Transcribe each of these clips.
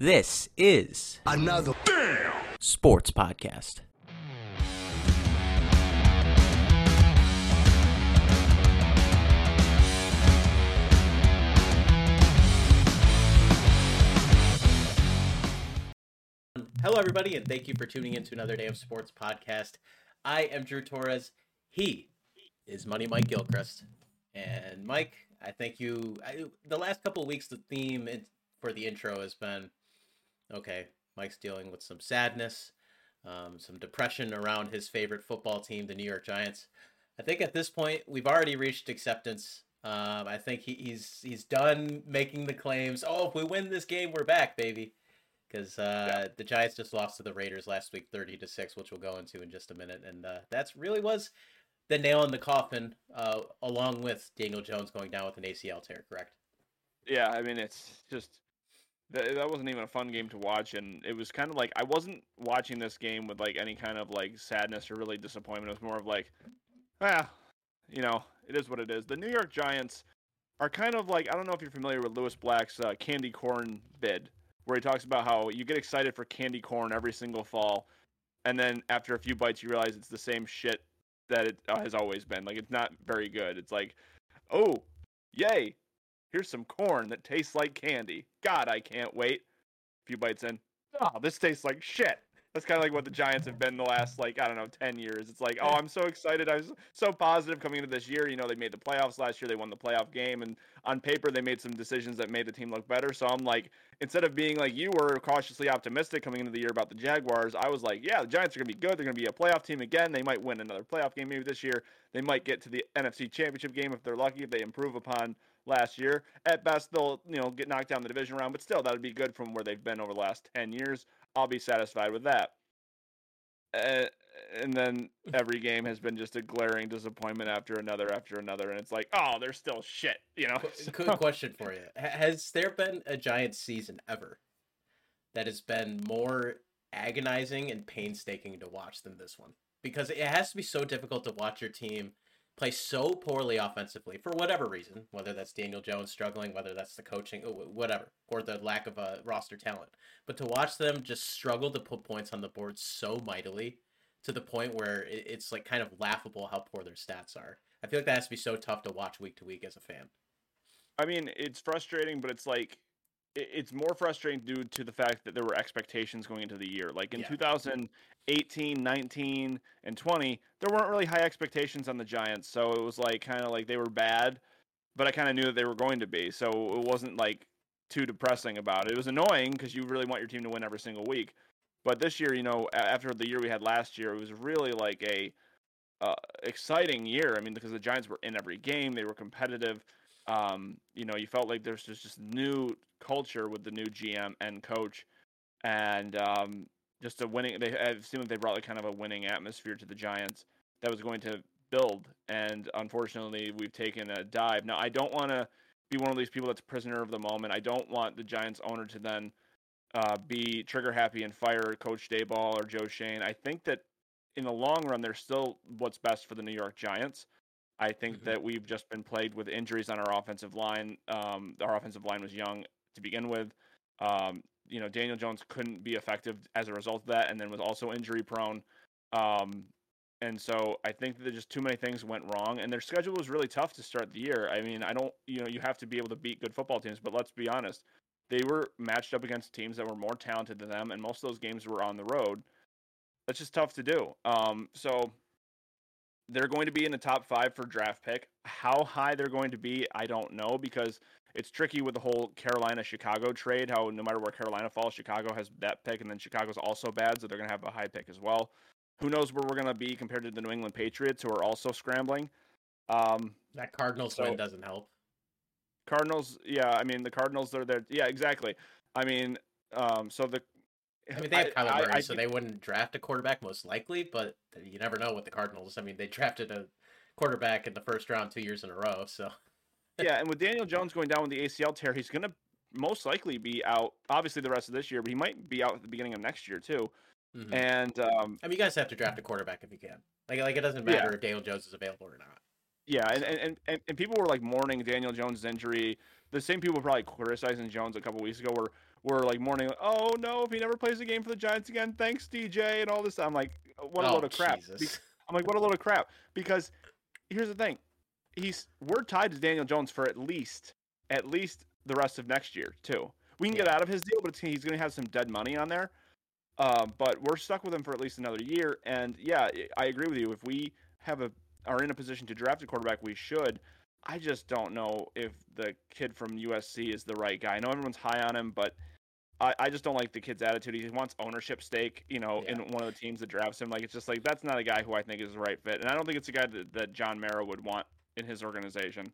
This is Another damn Sports Podcast. Hello, everybody, and thank you for tuning in to another day of Sports Podcast. I am Drew Torres. He is Money Mike Gilchrist. And Mike, I thank you. I, the last couple of weeks, the theme for the intro has been okay, Mike's dealing with some sadness, um, some depression around his favorite football team, the New York Giants. I think at this point we've already reached acceptance. Um, I think he, he's he's done making the claims. Oh, if we win this game, we're back, baby. Because uh, the Giants just lost to the Raiders last week, thirty to six, which we'll go into in just a minute, and uh, that's really was the nail in the coffin, uh, along with Daniel Jones going down with an ACL tear. Correct? Yeah, I mean it's just that, that wasn't even a fun game to watch, and it was kind of like I wasn't watching this game with like any kind of like sadness or really disappointment. It was more of like, ah, you know, it is what it is. The New York Giants are kind of like I don't know if you're familiar with Lewis Black's uh, candy corn bid, where he talks about how you get excited for candy corn every single fall, and then after a few bites you realize it's the same shit that it uh, has always been. Like it's not very good. It's like, oh, yay, here's some corn that tastes like candy. God, I can't wait. A few bites in, oh, this tastes like shit. That's kind of like what the Giants have been the last, like, I don't know, 10 years. It's like, oh, I'm so excited. I was so positive coming into this year. You know, they made the playoffs last year. They won the playoff game. And on paper, they made some decisions that made the team look better. So I'm like, instead of being like you were cautiously optimistic coming into the year about the Jaguars, I was like, yeah, the Giants are going to be good. They're going to be a playoff team again. They might win another playoff game maybe this year. They might get to the NFC Championship game if they're lucky, if they improve upon last year. At best, they'll you know get knocked down the division round, but still, that would be good from where they've been over the last ten years. I'll be satisfied with that. Uh, and then every game has been just a glaring disappointment after another after another, and it's like, oh, they're still shit, you know. Good question for you: Has there been a Giants season ever that has been more agonizing and painstaking to watch than this one? Because it has to be so difficult to watch your team play so poorly offensively for whatever reason, whether that's Daniel Jones struggling, whether that's the coaching, oh, whatever, or the lack of a roster talent. But to watch them just struggle to put points on the board so mightily to the point where it's like kind of laughable how poor their stats are. I feel like that has to be so tough to watch week to week as a fan. I mean, it's frustrating, but it's like it's more frustrating due to the fact that there were expectations going into the year. Like in Yeah. 2018, 19, and 20, there weren't really high expectations on the Giants, so it was like kind of like they were bad, but I kind of knew that they were going to be, so it wasn't like too depressing about it. It was annoying because you really want your team to win every single week, but this year, you know, after the year we had last year, it was really like a uh, exciting year. I mean, because the Giants were in every game, they were competitive. Um, you know, you felt like there's just just new culture with the new GM and coach, and um, just a winning. They it seemed like they brought like kind of a winning atmosphere to the Giants that was going to build. And unfortunately, we've taken a dive. Now, I don't want to be one of these people that's prisoner of the moment. I don't want the Giants owner to then uh, be trigger happy and fire Coach Daboll or Joe Schoen. I think that in the long run, they're still what's best for the New York Giants. I think Mhm. that we've just been plagued with injuries on our offensive line. Um, our offensive line was young to begin with. Um, you know, Daniel Jones couldn't be effective as a result of that, and then was also injury prone. Um, and so I think that just too many things went wrong, and their schedule was really tough to start the year. I mean, I don't, you know, you have to be able to beat good football teams, but let's be honest, they were matched up against teams that were more talented than them, and most of those games were on the road. That's just tough to do. Um, so they're going to be in the top five for draft pick. How high they're going to be, I don't know because it's tricky with the whole Carolina Chicago trade. How no matter where Carolina falls, Chicago has that pick, and then Chicago's also bad, so they're going to have a high pick as well. Who knows where we're going to be compared to the New England Patriots, who are also scrambling. Um, That Cardinals So- win doesn't help. Cardinals, yeah, I mean the Cardinals are there. Yeah, exactly. I mean, um, so the I mean, they have Kyler I- Murray, I so they wouldn't draft a quarterback most likely, but you never know with the Cardinals. I mean, they drafted a quarterback in the first round two years in a row, so yeah, and with Daniel Jones going down with the ACL tear, he's going to most likely be out. Obviously, the rest of this year, but he might be out at the beginning of next year too. mhm. And um, I mean, you guys have to draft a quarterback if you can. Like, like it doesn't Yeah. matter if Daniel Jones is available or not. yeah, and, and, and, and people were like mourning Daniel Jones' injury. The same people were probably criticizing Jones a couple weeks ago were were like mourning, oh no, if he never plays a game for the Giants again, thanks DJ and all this. I'm like, what a oh, load of crap. Jesus. I'm like, what a load of crap. Because here's the thing, he's we're tied to Daniel Jones for at least at least the rest of next year too. We can get out of his deal, but it's, he's going to have some dead money on there. Um, but we're stuck with him for at least another year. And yeah, I agree with you. If we have a are in a position to draft a quarterback, we should. I just don't know if the kid from USC is the right guy. I know everyone's high on him, but I, I just don't like the kid's attitude. He wants ownership stake, you know, Yeah. in one of the teams that drafts him. Like it's just like that's not a guy who I think is the right fit, and I don't think it's a guy that, that John Mara would want in his organization.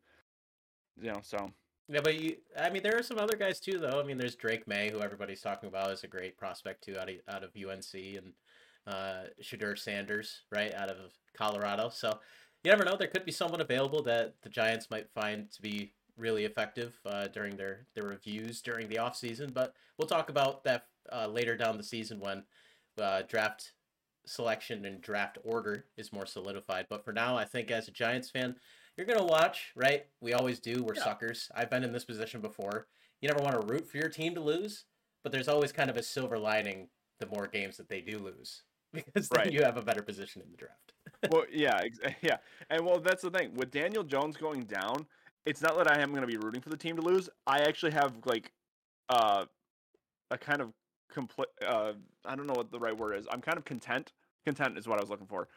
You know, so Yeah, but you, I mean, there are some other guys too, though. I mean, there's Drake Maye, who everybody's talking about is a great prospect too, out of out of UNC, and uh, Shedeur Sanders, right, out of Colorado. So you never know. There could be someone available that the Giants might find to be really effective uh, during their their reviews during the offseason. But we'll talk about that uh, later down the season when uh, draft selection and draft order is more solidified. But for now, I think as a Giants fan, you're gonna watch, right? We always do. We're Yeah. suckers. I've been in this position before. You never want to root for your team to lose, but there's always kind of a silver lining the more games that they do lose because then Right. you have a better position in the draft. Well, yeah, ex- yeah, and well, that's the thing with Daniel Jones going down. It's not that I am going to be rooting for the team to lose. I actually have like uh, a kind of complete. Uh, I don't know what the right word is. I'm kind of content. Content is what I was looking for.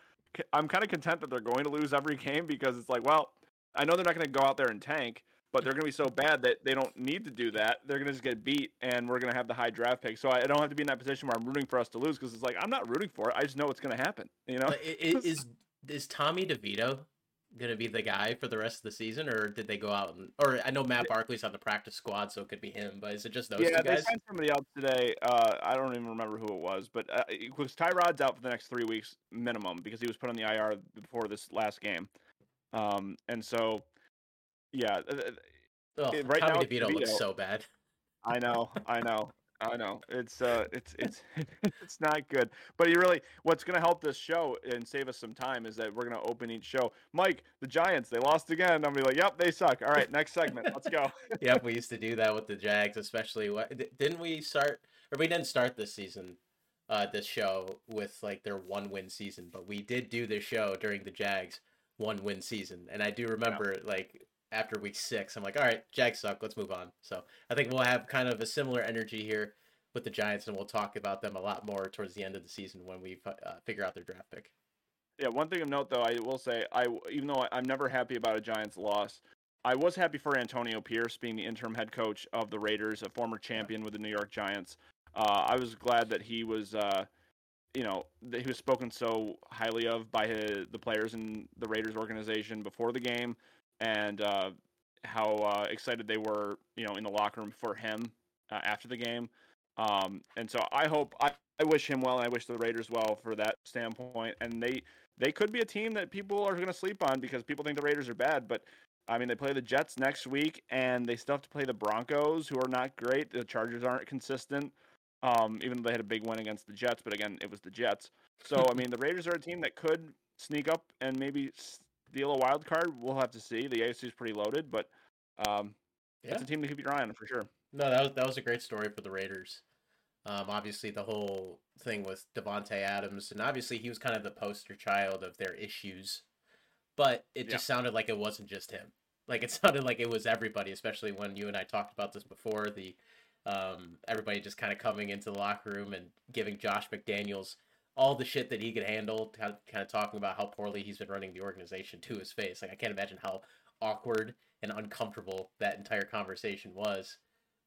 I'm kind of content that they're going to lose every game because it's like, well, I know they're not going to go out there and tank, but they're going to be so bad that they don't need to do that. They're going to just get beat, and we're going to have the high draft pick. So I don't have to be in that position where I'm rooting for us to lose because it's like I'm not rooting for it. I just know it's going to happen. You know? But i- i- is is Tommy DeVito gonna be the guy for the rest of the season, or did they go out and? Or I know Matt Barkley's on the practice squad, so it could be him. But is it just those yeah, two they signed somebody else today. Uh, I don't even remember who it was, but uh, it was Tyrod's out for the next three weeks minimum because he was put on the IR before this last game. Um, and so, yeah, Ugh, it- right now it's DeVito looks so bad. I know, I know, I know. It's uh, it's it's it's not good. But you really, what's gonna help this show and save us some time is that we're gonna open each show. Mike, the Giants, they lost again. I'm gonna be like, yep, they suck. All right, next segment, let's go. yep, we used to do that with the Jags, especially. What didn't we start? Or we didn't start this season, uh, this show with like their one win season, but we did do this show during the Jags one win season, and I do remember like after week six, I'm like, all right, Jags suck, let's move on. So I think we'll have kind of a similar energy here with the Giants, and we'll talk about them a lot more towards the end of the season when we uh, figure out their draft pick. Yeah, one thing of note though, I will say, I even though I'm never happy about a Giants loss, I was happy for Antonio Pierce being the interim head coach of the Raiders, a former champion with the New York Giants. Uh, I was glad that he was, uh, you know, that he was spoken so highly of by his, the players in the Raiders organization before the game, and uh, how uh, excited they were, you know, in the locker room for him uh, after the game. Um, and so I hope I, I wish him well, and I wish the Raiders well for that standpoint. And they they could be a team that people are going to sleep on because people think the Raiders are bad. But I mean, they play the Jets next week, and they still have to play the Broncos, who are not great. The Chargers aren't consistent, um, even though they had a big win against the Jets. But again, it was the Jets. So I mean, the Raiders are a team that could sneak up and maybe steal a wild card. We'll have to see. The AFC is pretty loaded, but um, Yeah. it's a team to keep your eye on for sure. No, that was that was a great story for the Raiders. Um, obviously, the whole thing with Davante Adams, and obviously he was kind of the poster child of their issues, but it Yeah. just sounded like it wasn't just him. Like it sounded like it was everybody, especially when you and I talked about this before. The um, everybody just kind of coming into the locker room and giving Josh McDaniels all the shit that he could handle, kind of, talking about how poorly he's been running the organization to his face. Like I can't imagine how awkward and uncomfortable that entire conversation was.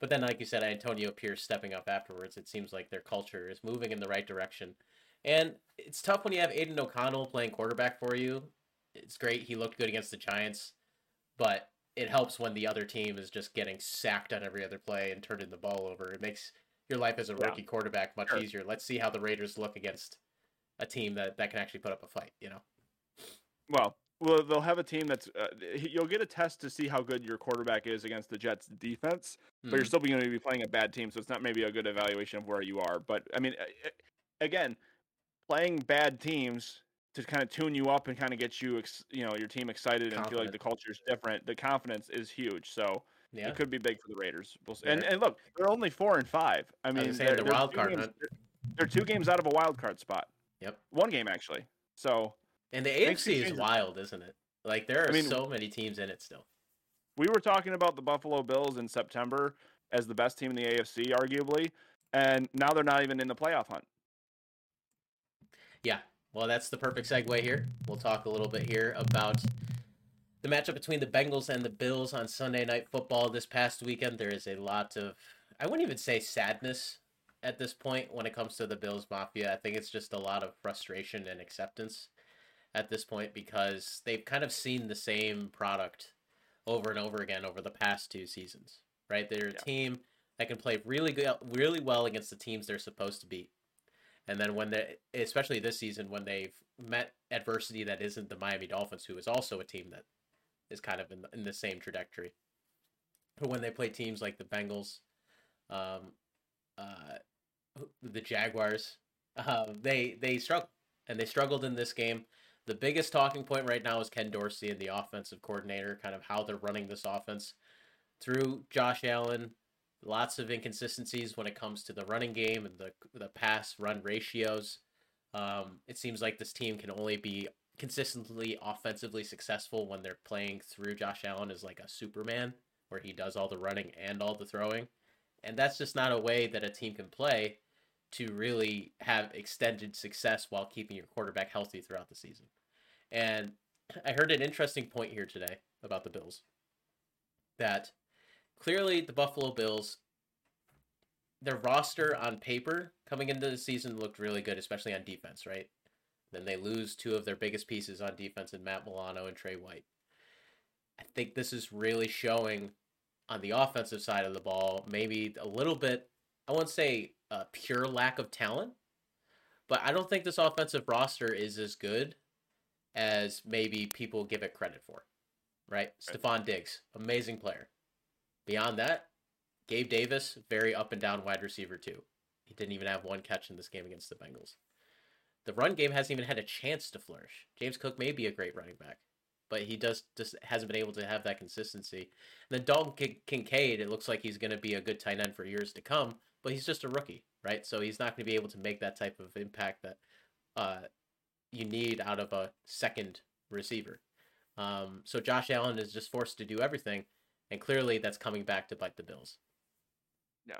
But then, like you said, Antonio Pierce stepping up afterwards, it seems like their culture is moving in the right direction. And it's tough when you have Aidan O'Connell playing quarterback for you. It's great. He looked good against the Giants, but it helps when the other team is just getting sacked on every other play and turning the ball over. It makes your life as a Yeah. rookie quarterback much Sure. easier. Let's see how the Raiders look against a team that, that can actually put up a fight, you know? Well, well, they'll have a team that's. Uh, you'll get a test to see how good your quarterback is against the Jets' defense, but you're Mhm. still going to be playing a bad team, so it's not maybe a good evaluation of where you are. But I mean, again, playing bad teams to kind of tune you up and kind of get you, ex- you know, your team excited and feel like the culture is different. The confidence is huge. So Yeah. It could be big for the Raiders. We'll see. And and look, they're only four and five. I mean, gonna they're, the wild two card games, hunt. They're two games out of a wild card spot. Yep. One game actually. So And the AFC is wild, isn't it? Like there are I mean- so many teams in it still. we were talking about the Buffalo Bills in September as the best team in the AFC, arguably, and now they're not even in the playoff hunt. Yeah. Well, that's the perfect segue here. We'll talk a little bit here about the matchup between the Bengals and the Bills on Sunday Night Football this past weekend. There is a lot of, I wouldn't even say sadness at this point when it comes to the Bills Mafia. I think it's just a lot of frustration and acceptance at this point because they've kind of seen the same product over and over again over the past two seasons, right? They're a Yeah. team that can play really good, really well against the teams they're supposed to beat. And then when they, especially this season, when they've met adversity that isn't the Miami Dolphins, who is also a team that is kind of in the, in the same trajectory. But when they play teams like the Bengals, um, uh, the Jaguars, uh, they they struggle, and they struggled in this game. The biggest talking point right now is Ken Dorsey and the offensive coordinator, kind of how they're running this offense through Josh Allen. Lots of inconsistencies when it comes to the running game and the the pass run ratios. Um, it seems like this team can only be consistently offensively successful when they're playing through Josh Allen as like a Superman, where he does all the running and all the throwing. And that's just not a way that a team can play to really have extended success while keeping your quarterback healthy throughout the season. And I heard an interesting point here today about the Bills that clearly the Buffalo Bills their roster on paper coming into the season looked really good, especially on defense, right? Then they lose two of their biggest pieces on defense in Matt Milano and Trey White. I think this is really showing on the offensive side of the ball, maybe a little bit, I won't say a pure lack of talent, but I don't think this offensive roster is as good as maybe people give it credit for. Right? Stefon Diggs, amazing player. Beyond that, Gabe Davis, very up and down wide receiver too. He didn't even have one catch in this game against the Bengals. The run game hasn't even had a chance to flourish. James Cook may be a great running back, but he does just hasn't been able to have that consistency. And then Dalton Kin- Kincaid, it looks like he's going to be a good tight end for years to come, but he's just a rookie, right? So he's not going to be able to make that type of impact that uh, you need out of a second receiver. Um, so Josh Allen is just forced to do everything, and clearly that's coming back to bite the Bills. And,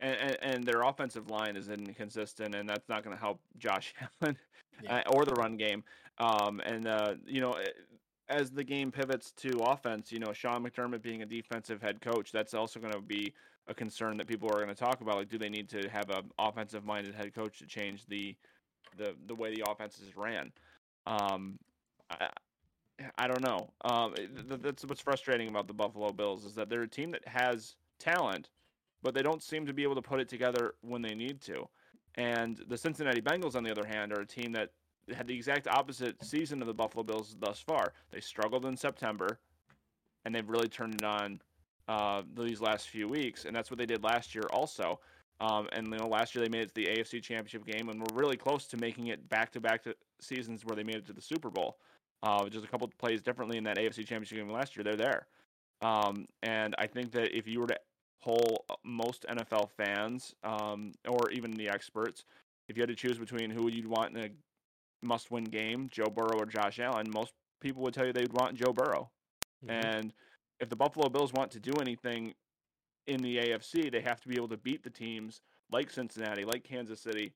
and, and their offensive line is inconsistent, and that's not going to help Josh Allen Yeah. uh, or the run game. Um, and uh, you know, eh, as the game pivots to offense, you know, Sean McDermott being a defensive head coach, that's also going to be a concern that people are going to talk about. Like, do they need to have an offensive-minded head coach to change the the the way the offense is ran? Um, I, I don't know. Um, th- that's what's frustrating about the Buffalo Bills is that they're a team that has talent, but they don't seem to be able to put it together when they need to. And the Cincinnati Bengals, on the other hand, are a team that had the exact opposite season of the Buffalo Bills thus far. They struggled in September, and they've really turned it on uh, these last few weeks, and that's what they did last year also. Um, and you know, last year they made it to the AFC Championship game, and were really close to making it back-to-back to seasons where they made it to the Super Bowl. Uh, just a couple plays differently in that AFC Championship game last year, they're there. Um, and I think that if you were to poll most NFL fans, um, or even the experts, if you had to choose between who you'd want in a must-win game, Joe Burrow or Josh Allen, most people would tell you they'd want Joe Burrow. Mhm. And if the Buffalo Bills want to do anything in the AFC, they have to be able to beat the teams like Cincinnati, like Kansas City.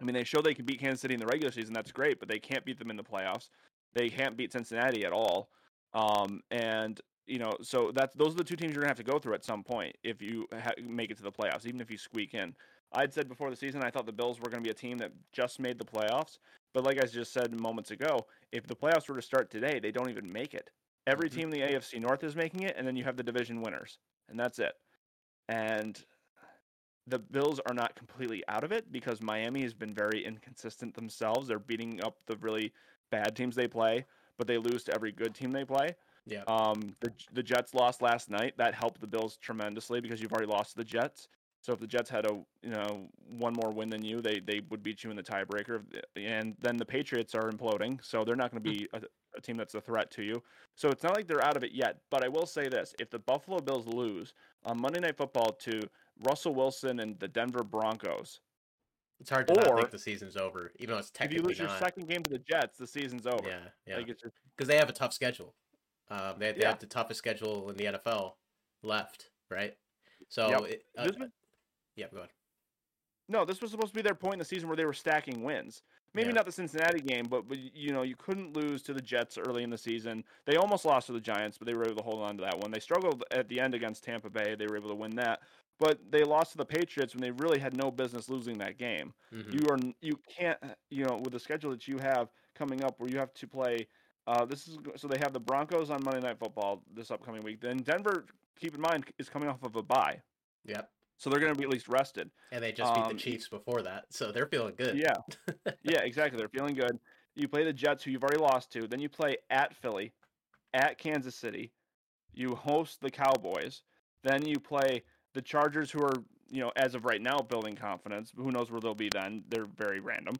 I mean, they show they can beat Kansas City in the regular season. That's great, but they can't beat them in the playoffs. They can't beat Cincinnati at all. Um, and you know, so that's those are the two teams you're gonna have to go through at some point if you ha- make it to the playoffs, even if you squeak in. I'd said before the season I thought the Bills were going to be a team that just made the playoffs, but like I just said moments ago, if the playoffs were to start today, they don't even make it. Every Mhm. team in the AFC North is making it, and then you have the division winners, and that's it. And the Bills are not completely out of it because Miami has been very inconsistent themselves. They're beating up the really bad teams they play, but they lose to every good team they play. Yeah. Um, the the Jets lost last night. That helped the Bills tremendously because you've already lost to the Jets. So if the Jets had a you know one more win than you, they they would beat you in the tiebreaker. And then the Patriots are imploding, so they're not going to be a, a team that's a threat to you. So it's not like they're out of it yet. But I will say this: if the Buffalo Bills lose on Monday Night Football to Russell Wilson and the Denver Broncos, It's hard to Or- think the season's over, even though it's if you technically lose your not. second game to the Jets, the season's over. Yeah, yeah. Like just because they have a tough schedule. Um, they, they Yeah. have the toughest schedule in the NFL left, right? So, Yep. it, uh, was- yeah, go ahead. No, this was supposed to be their point in the season where they were stacking wins. Maybe Yeah. not the Cincinnati game, but, but you know you couldn't lose to the Jets early in the season. They almost lost to the Giants, but they were able to hold on to that one. They struggled at the end against Tampa Bay. They were able to win that, but they lost to the Patriots when they really had no business losing that game. Mhm. You are you can't you know with the schedule that you have coming up where you have to play. Uh, this is so they have the Broncos on Monday Night Football this upcoming week. Then Denver, keep in mind, is coming off of a bye, Yep. so they're going to be at least rested. And they just beat Um, the Chiefs before that, so they're feeling good. Yeah. yeah, exactly. They're feeling good. You play the Jets, who you've already lost to. Then you play at Philly, at Kansas City. You host the Cowboys. Then you play the Chargers, who are, you know, as of right now, building confidence. Who knows where they'll be then? They're very random.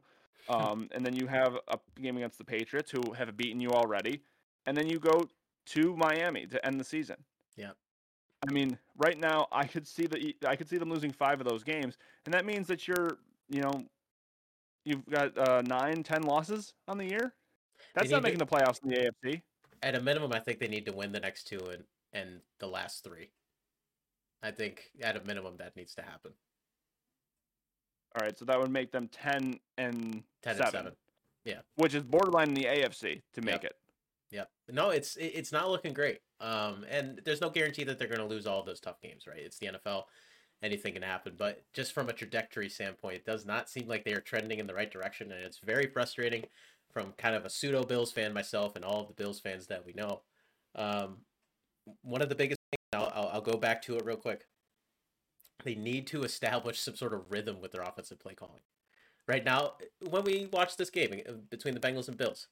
Um, and then you have a game against the Patriots, who have beaten you already. And then you go to Miami to end the season. Yeah. I mean, right now, I could see the I could see them losing five of those games, and that means that you're, you know, you've got uh, nine, ten losses on the year. That's not to- making the playoffs in the AFC. At a minimum, I think they need to win the next two and and the last three. I think at a minimum that needs to happen. All right, so that would make them ten and Ten seven, and seven. which is borderline in the AFC to make Yep. it. Yep. No, it's it's not looking great. Um, and there's no guarantee that they're going to lose all of those tough games, right? It's the NFL. Anything can happen, but just from a trajectory standpoint, it does not seem like they are trending in the right direction, and it's very frustrating from kind of a pseudo Bills fan myself and all of the Bills fans that we know. Um, one of the biggest things, I'll, I'll, I'll go back to it real quick. They need to establish some sort of rhythm with their offensive play calling. Right now, when we watch this game uh, between the Bengals and Bills,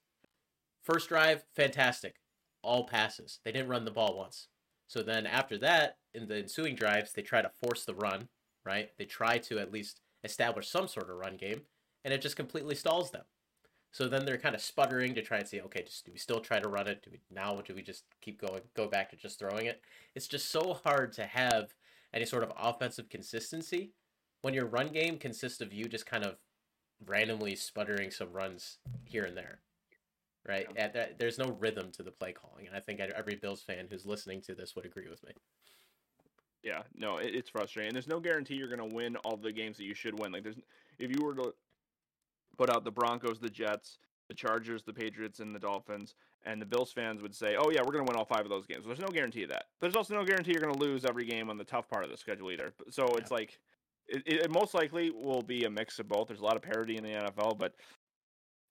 First drive, fantastic. All passes. They didn't run the ball once. So then after that, in the ensuing drives, they try to force the run, right? They try to at least establish some sort of run game, and it just completely stalls them. So then they're kind of sputtering to try and see, okay, just do we still try to run it? Do we now do we just keep going, go back to just throwing it? It's just so hard to have any sort of offensive consistency when your run game consists of you just kind of randomly sputtering some runs here and there right? And that, there's no rhythm to the play calling, and I think every Bills fan who's listening to this would agree with me. Yeah, no, it, it's frustrating. And there's no guarantee you're going to win all the games that you should win. Like, there's if you were to put out the Broncos, the Jets, the Chargers, the Patriots, and the Dolphins, and the Bills fans would say, "Oh yeah, we're going to win all five of those games." There's no guarantee of that. There's also no guarantee you're going to lose every game on the tough part of the schedule either. So it's like, it, it most likely will be a mix of both. There's a lot of parity in the NFL, but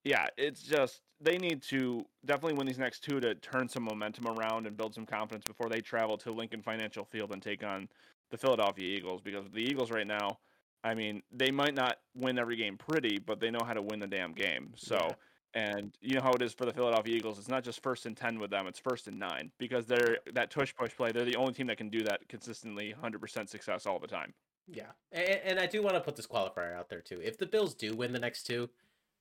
yeah, it's just they need to definitely win these next two to turn some momentum around and build some confidence before they travel to Lincoln Financial Field and take on the Philadelphia Eagles because the Eagles right now, I mean, they might not win every game pretty, but they know how to win the damn game. So, Yeah. And you know how it is for the Philadelphia Eagles. It's not just first and 10 with them, it's first and 9 because they're that tush push play. They're the only team that can do that consistently 100% success all the time. Yeah, and, and I do want to put this qualifier out there too. If the Bills do win the next two,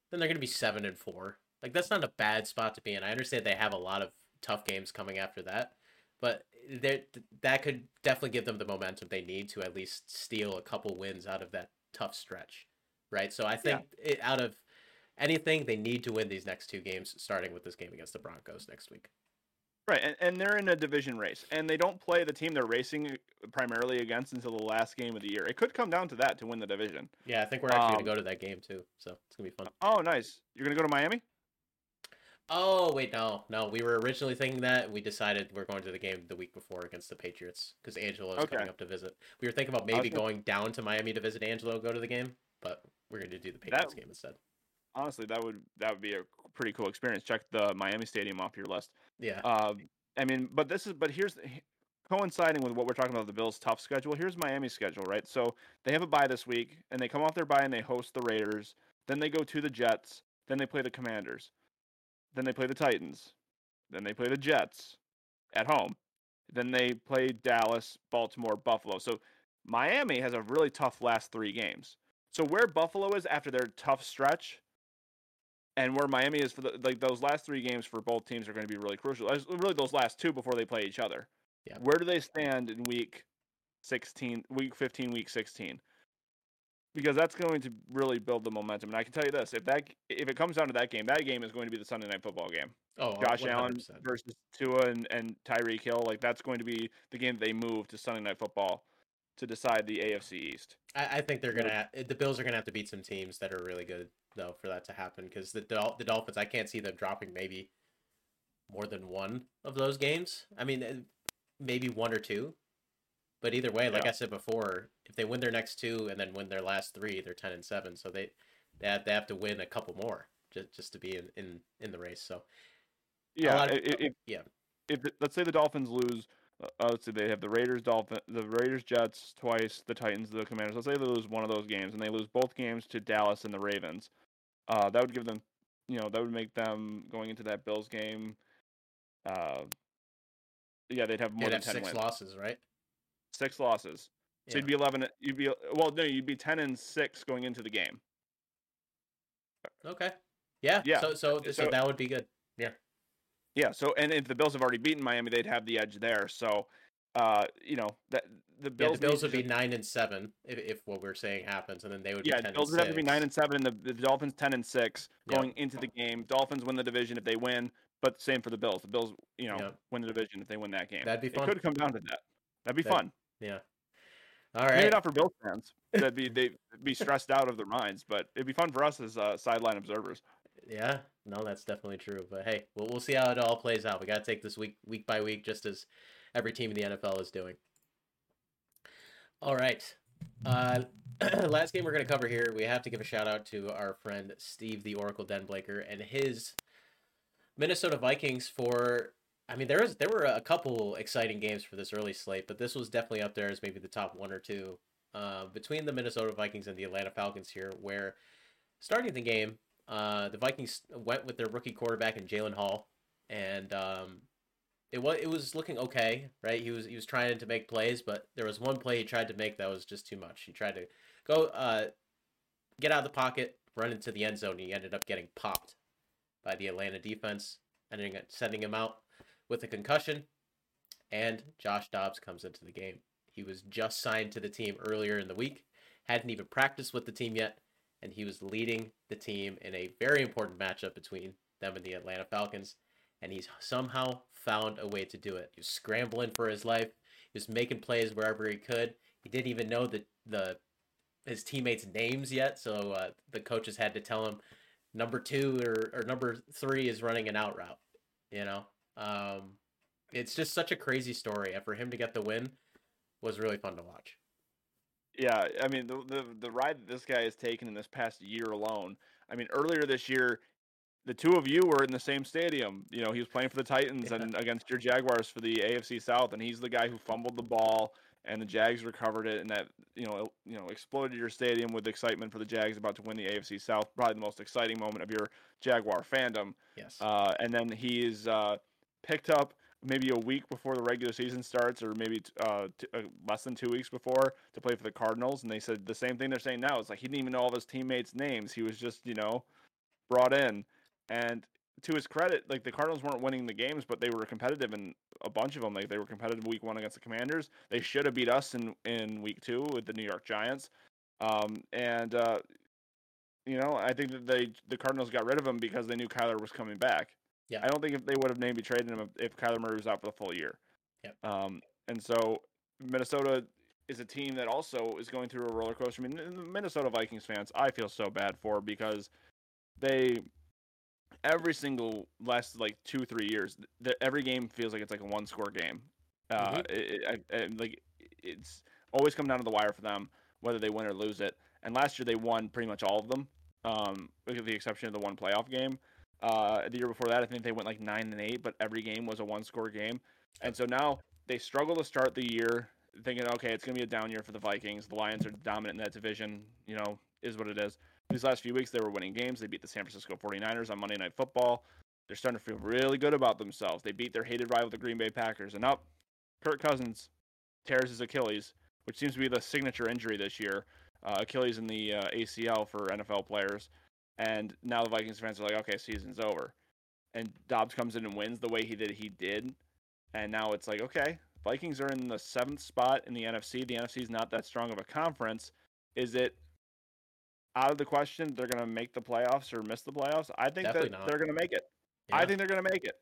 then they're going to be seven and four. Like that's not a bad spot to be in. I understand they have a lot of tough games coming after that, but there that could definitely give them the momentum they need to at least steal a couple wins out of that tough stretch, right? So I think it, out of anything, they need to win these next two games, starting with this game against the Broncos next week. Right, and, and they're in a division race, and they don't play the team they're racing primarily against until the last game of the year. It could come down to that to win the division. Yeah, I think we're actually Um, going to go to that game too, so it's going to be fun. Oh, nice. You're gonna go to Miami? Oh wait, no, no. We were originally thinking that. We decided we're going to the game the week before against the Patriots because Angelo is Okay. coming up to visit. We were thinking about maybe gonna- going down to Miami to visit Angelo, go to the game, but we're going to do the Patriots game instead. Honestly, that would that would be a pretty cool experience. Check the Miami Stadium off your list. Yeah, Um, I mean, but this is but here's coinciding with what we're talking about the Bills' tough schedule. Here's Miami's schedule, right? So they have a bye this week, and they come off their bye and they host the Raiders. Then they go to the Jets. Then they play the Commanders. Then they play the Titans. Then they play the Jets at home. Then they play Dallas, Baltimore, Buffalo. So Miami has a really tough last three games. So where Buffalo is after their tough stretch, and where Miami is for the like those last three games for both teams are going to be really crucial. Really, those last two before they play each other. Yeah. Where do they stand in week 16, week 15, week 16? Because that's going to really build the momentum. And I can tell you this: if that if it comes down to that game, that game is going to be the Sunday night football game. Oh, Josh 100%. Allen versus Tua and, and Tyreek Hill. Like that's going to be the game that they move to Sunday night football to decide the AFC East. I, I think they're gonna. The Bills are gonna have to beat some teams that are really good though for that to happen. Because the Dol- the Dolphins, I can't see them dropping maybe more than one of those games. I mean, eh, maybe one or two. But either way, like Yeah. I said before, if they win their next two and then win their last three, they're ten and seven. So they they have, they have to win a couple more just just to be in in, in the race. So Yeah, of- i- i- if, yeah. If let's say the Dolphins lose, uh, uh, let's say they have the Raiders, Dolphin, the Raiders, Jets twice, the Titans, the Commanders. Let's say they lose one of those games and they lose both games to Dallas and the Ravens. Uh, that would give them, you know, that would make them going into that Bills game. Uh, yeah, they'd have more they'd than have ten six wins. losses, right? Six losses. So Yeah. you'd be eleven. You'd be well, no, you'd be ten and six going into the game. Okay. Yeah. Yeah. So so so, So- that would be good. Yeah. So and if the Bills have already beaten Miami, they'd have the edge there. So, uh, you know that the Yeah, Bills. the Bills would be nine and seven if, if what we're saying happens, and then they would Yeah, be the Bills and would have to be nine and seven, and the, the Dolphins ten and six Yep. going into the game. Dolphins win the division if they win, but same for the Bills. The Bills, you know, Yep. win the division if they win that game. That'd be fun. It could come down to that. That'd be That- fun. Yeah. All right. Maybe not for Bills fans. That'd be they'd be stressed out of their minds, but it'd be fun for us as uh, sideline observers. Yeah. No, that's definitely true. But hey, we'll we'll see how it all plays out. We got to take this week week by week, just as every team in the NFL is doing. All right. Uh, last game we're going to cover here, we have to give a shout out to our friend Steve the Oracle Denblaker and his Minnesota Vikings for. I mean, there was there were a couple exciting games for this early slate, but this was definitely up there as maybe the top one or two uh, between the Minnesota Vikings and the Atlanta Falcons here. Where starting the game, uh, the Vikings went with their rookie quarterback in Jaren Hall, and um, it was it was looking okay, right? He was he was trying to make plays, but there was one play he tried to make that was just too much. He tried to go uh, get out of the pocket, run into the end zone. And he ended up getting popped by the Atlanta defense, ending up sending him out with a concussion. And Josh Dobbs comes into the game. He was just signed to the team earlier in the week, hadn't even practiced with the team yet, and he was leading the team in a very important matchup between them and the Atlanta Falcons. And he's somehow found a way to do it. He was scrambling for his life. He was making plays wherever he could. He didn't even know the the his teammates' names yet, so uh, the coaches had to tell him number two or, or number three is running an out route. You know, um, it's just such a crazy story, and for him to get the win was really fun to watch. Yeah, I mean the, the the ride that this guy has taken in this past year alone. I mean, earlier this year, the two of you were in the same stadium. You know, he was playing for the Titans Yeah. and against your Jaguars for the AFC South, and he's the guy who fumbled the ball, and the Jags recovered it, and that you know you know exploded your stadium with excitement for the Jags about to win the AFC South. Probably the most exciting moment of your Jaguar fandom. Yes. Uh, and then he's uh, picked up maybe a week before the regular season starts, or maybe uh, t- uh, less than two weeks before to play for the Cardinals. And they said the same thing they're saying now. It's like he didn't even know all of his teammates' names. He was just, you know, brought in. And to his credit, like the Cardinals weren't winning the games, but they were competitive in a bunch of them. Like they were competitive week one against the Commanders. They should have beat us in in week two with the New York Giants. Um, and uh, you know, I think that they the Cardinals got rid of him because they knew Kyler was coming back. Yeah. I don't think if they would have maybe traded him if, if Kyler Murray was out for the full year. Yep. Um, and so Minnesota is a team that also is going through a roller coaster. I mean, the Minnesota Vikings fans, I feel so bad for because they every single last like two three years, th- every game feels like it's like a one score game. Uh, Mhm. it, it, I- I- like it's always come down to the wire for them, whether they win or lose it. And last year they won pretty much all of them, um, with the exception of the one playoff game. Uh, the year before that, I think they went like nine and eight, but every game was a one-score game. And so now they struggle to start the year, thinking, okay, it's gonna be a down year for the Vikings. The Lions are dominant in that division. You know, is what it is. These last few weeks, they were winning games. They beat the San Francisco 49ers on Monday Night Football. They're starting to feel really good about themselves. They beat their hated rival, the Green Bay Packers. And up, Kirk Cousins tears his Achilles, which seems to be the signature injury this year. Uh, Achilles in the uh, ACL for NFL players. And now the Vikings fans are like, okay, season's over. And Dobbs comes in and wins the way he did. He did, and now it's like, okay, Vikings are in the seventh spot in the NFC. The NFC is not that strong of a conference. Is it out of the question they're going to make the playoffs or miss the playoffs? I think Definitely that not. they're going to make it. Yeah. I think they're going to make it.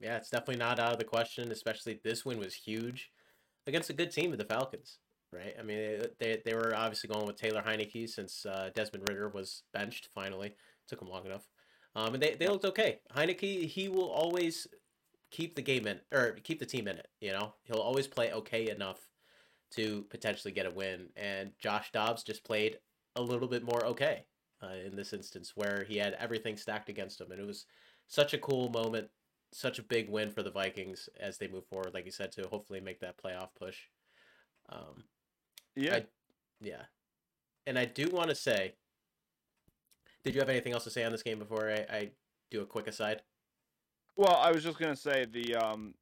Yeah, it's definitely not out of the question. Especially this win was huge against a good team of the Falcons, right? I mean, they they, were obviously going with Taylor Heinicke since uh, Desmond Ridder was benched. Finally, took him long enough, um, and they they looked okay. Heinicke he will always keep the game in or keep the team in it. You know, he'll always play okay enough to potentially get a win. And Josh Dobbs just played a little bit more okay uh, in this instance, where he had everything stacked against him, and it was such a cool moment such a big win for the Vikings as they move forward, like you said, to hopefully make that playoff push. Um, Yeah. I- yeah, and I do want to say, did you have anything else to say on this game before I, I do a quick aside? Well, I was just gonna say the um,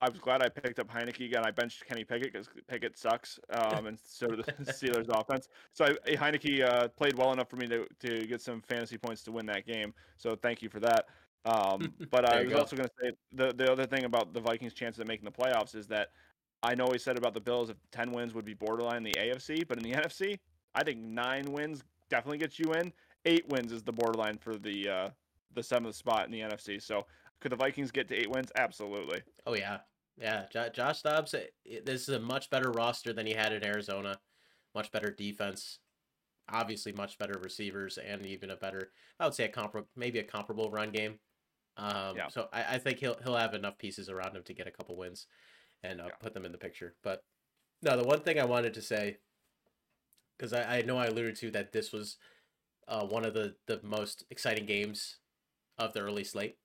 I was glad I picked up Heinicke again. I benched Kenny Pickett because Pickett sucks, um, and so did the Steelers offense. So I, Heinicke uh, played well enough for me to to get some fantasy points to win that game. So thank you for that. Um, but I was go. also gonna say the the other thing about the Vikings' chances of making the playoffs is that I know he said about the Bills if ten wins would be borderline in the AFC, but in the NFC, I think nine wins definitely gets you in. Eight wins is the borderline for the uh, the seventh spot in the NFC. So could the Vikings get to eight wins? Absolutely. Oh yeah, yeah. Jo- Josh Dobbs, eh, eh, this is a much better roster than he had in Arizona. Much better defense, obviously much better receivers, and even a better, I would say a comparable, maybe a comparable run game. Um, Yeah. So I, I think he'll he'll have enough pieces around him to get a couple wins, and uh, Yeah. put them in the picture. But no, the one thing I wanted to say, because I, I know I alluded to that this was uh, one of the the most exciting games of the early slate.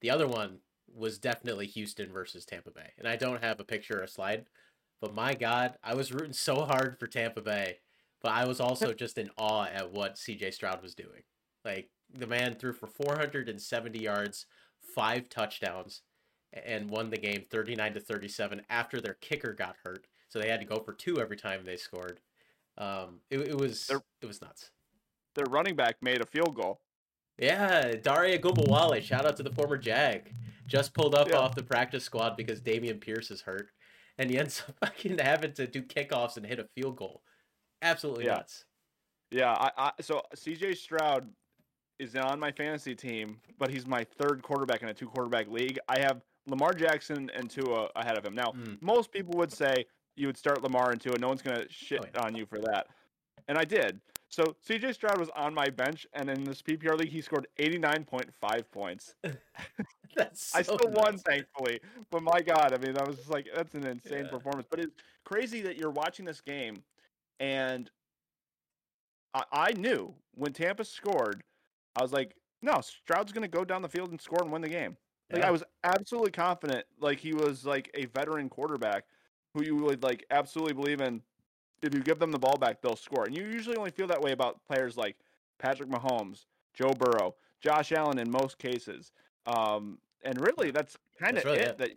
The other one was definitely Houston versus Tampa Bay. And I don't have a picture or a slide, but my God, I was rooting so hard for Tampa Bay, but I was also just in awe at what CJ Stroud was doing. Like the man threw for 470 yards, five touchdowns, and won the game 39 to 37 after their kicker got hurt. So they had to go for two every time they scored. Um, it, it was They're- it was nuts. Their running back made a field goal. Yeah, Dare Ogunbowale, shout out to the former Jag. Just pulled up Yeah. off the practice squad because Dameon Pierce is hurt. And he ends up fucking having to do kickoffs and hit a field goal. Absolutely Yeah. nuts. Yeah, I, I so CJ Stroud is on my fantasy team, but he's my third quarterback in a two quarterback league. I have Lamar Jackson and Tua ahead of him. Now, Mm. most people would say you would start Lamar and Tua. No one's gonna shit Oh, yeah. on you for that, and I did. So CJ Stroud was on my bench, and in this PPR league, he scored 89.5 points. That's I so still won, thankfully. But my God, I mean, that was just like that's an insane Yeah. performance. But it's crazy that you're watching this game, and I, I knew when Tampa scored, I was like, no, Stroud's going to go down the field and score and win the game. Like Yeah. I was absolutely confident, like he was like a veteran quarterback who you would like absolutely believe in. If you give them the ball back, they'll score. And you usually only feel that way about players like Patrick Mahomes, Joe Burrow, Josh Allen in most cases. Um, and really, that's kind of really it. it. That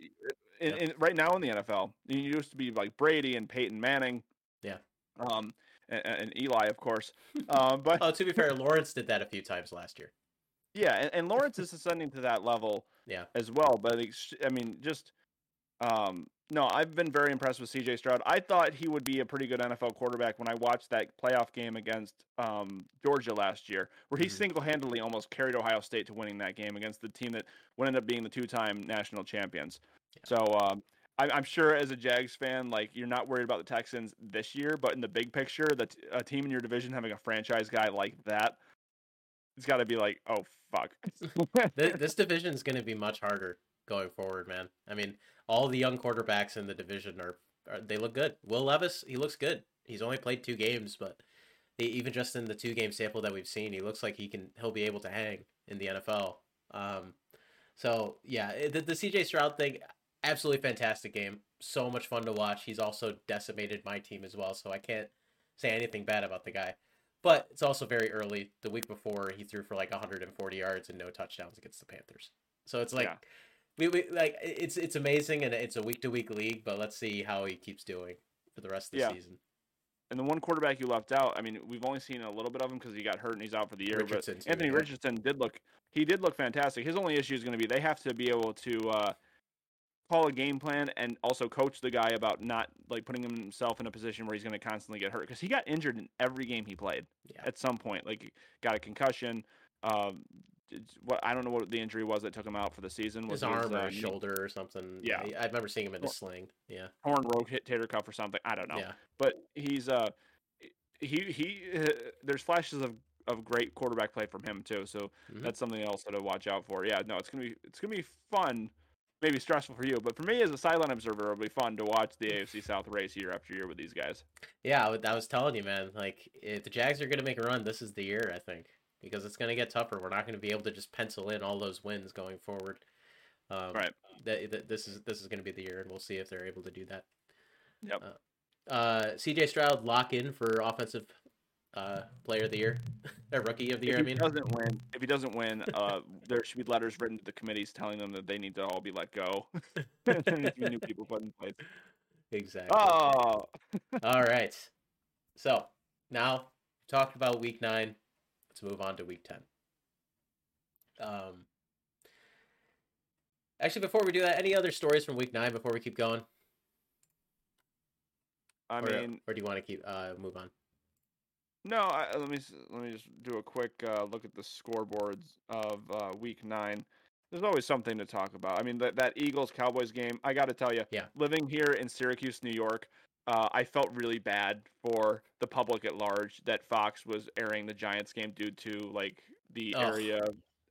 in, Yeah. in, right now in the NFL, you used to be like Brady and Peyton Manning. Yeah. Um, and, and Eli, of course. um, but Oh, to be fair, Lawrence did that a few times last year. Yeah, and, and Lawrence is ascending to that level Yeah. as well. But I mean, just um, no, I've been very impressed with CJ Stroud. I thought he would be a pretty good NFL quarterback when I watched that playoff game against um, Georgia last year, where he Mhm. single-handedly almost carried Ohio State to winning that game against the team that would end up being the two-time national champions. Yeah. So um, I, I'm sure as a Jags fan, like you're not worried about the Texans this year, but in the big picture, that a team in your division having a franchise guy like that, it's got to be like, oh fuck. Th- this division is going to be much harder going forward, man. I mean, all the young quarterbacks in the division are, are they look good. Will Levis, he looks good. He's only played two games, but e- even just in the two game sample that we've seen, he looks like he can he'll be able to hang in the NFL. Um, so yeah, eh, the, the CJ Stroud thing, absolutely fantastic game. So much fun to watch. He's also decimated my team as well, so I can't say anything bad about the guy. But it's also very early. The week before, he threw for like 140 yards and no touchdowns against the Panthers. So it's like Yeah. we, we like it's it's amazing and it's a week to week league. But let's see how he keeps doing for the rest of the Yeah. season. And the one quarterback you left out, I mean, we've only seen a little bit of him because he got hurt and he's out for the year. Richardson, but Anthony. Richardson did look he did look fantastic. His only issue is going to be they have to be able to uh, call a game plan and also coach the guy about not like putting himself in a position where he's going to constantly get hurt because he got injured in every game he played Yeah. at some point. Like got a concussion. Um, what I don't know what the injury was that took him out for the season. Was His arm uh, or his shoulder or something. Yeah. I, remember seeing him in a sling. Yeah. torn rotator cuff or something. I don't know. Yeah. but he's uh he he there's flashes of of great quarterback play from him too so Mhm. that's something else to watch out for yeah no it's gonna be it's gonna be fun maybe stressful for you but for me as a silent observer it'll be fun to watch the afc south race year after year with these guys Yeah, I was telling you, man. Like, if the Jags are going to make a run, this is the year, I think, because it's going to get tougher. We're not going to be able to just pencil in all those wins going forward. Um, Right. That, that this is this is going to be the year, and we'll see if they're able to do that. Yep. Uh, C.J. Stroud lock in for offensive uh, player of the year, or rookie of the year. if I he mean, doesn't win if he doesn't win uh there should be letters written to the committees telling them that they need to all be let go and there needs to be new people put in place exactly. oh All right. So now talked about week nine. Let's move on to week ten. Um. Actually, before we do that, any other stories from week nine before we keep going? i or, mean or do you want to keep uh move on? No, I, let me let me just do a quick uh, look at the scoreboards of uh, Week Nine. There's always something to talk about. I mean, that that Eagles Cowboys game. I got to tell you, Yeah. living here in Syracuse, New York, uh, I felt really bad for the public at large that Fox was airing the Giants game due to like the Ugh. area.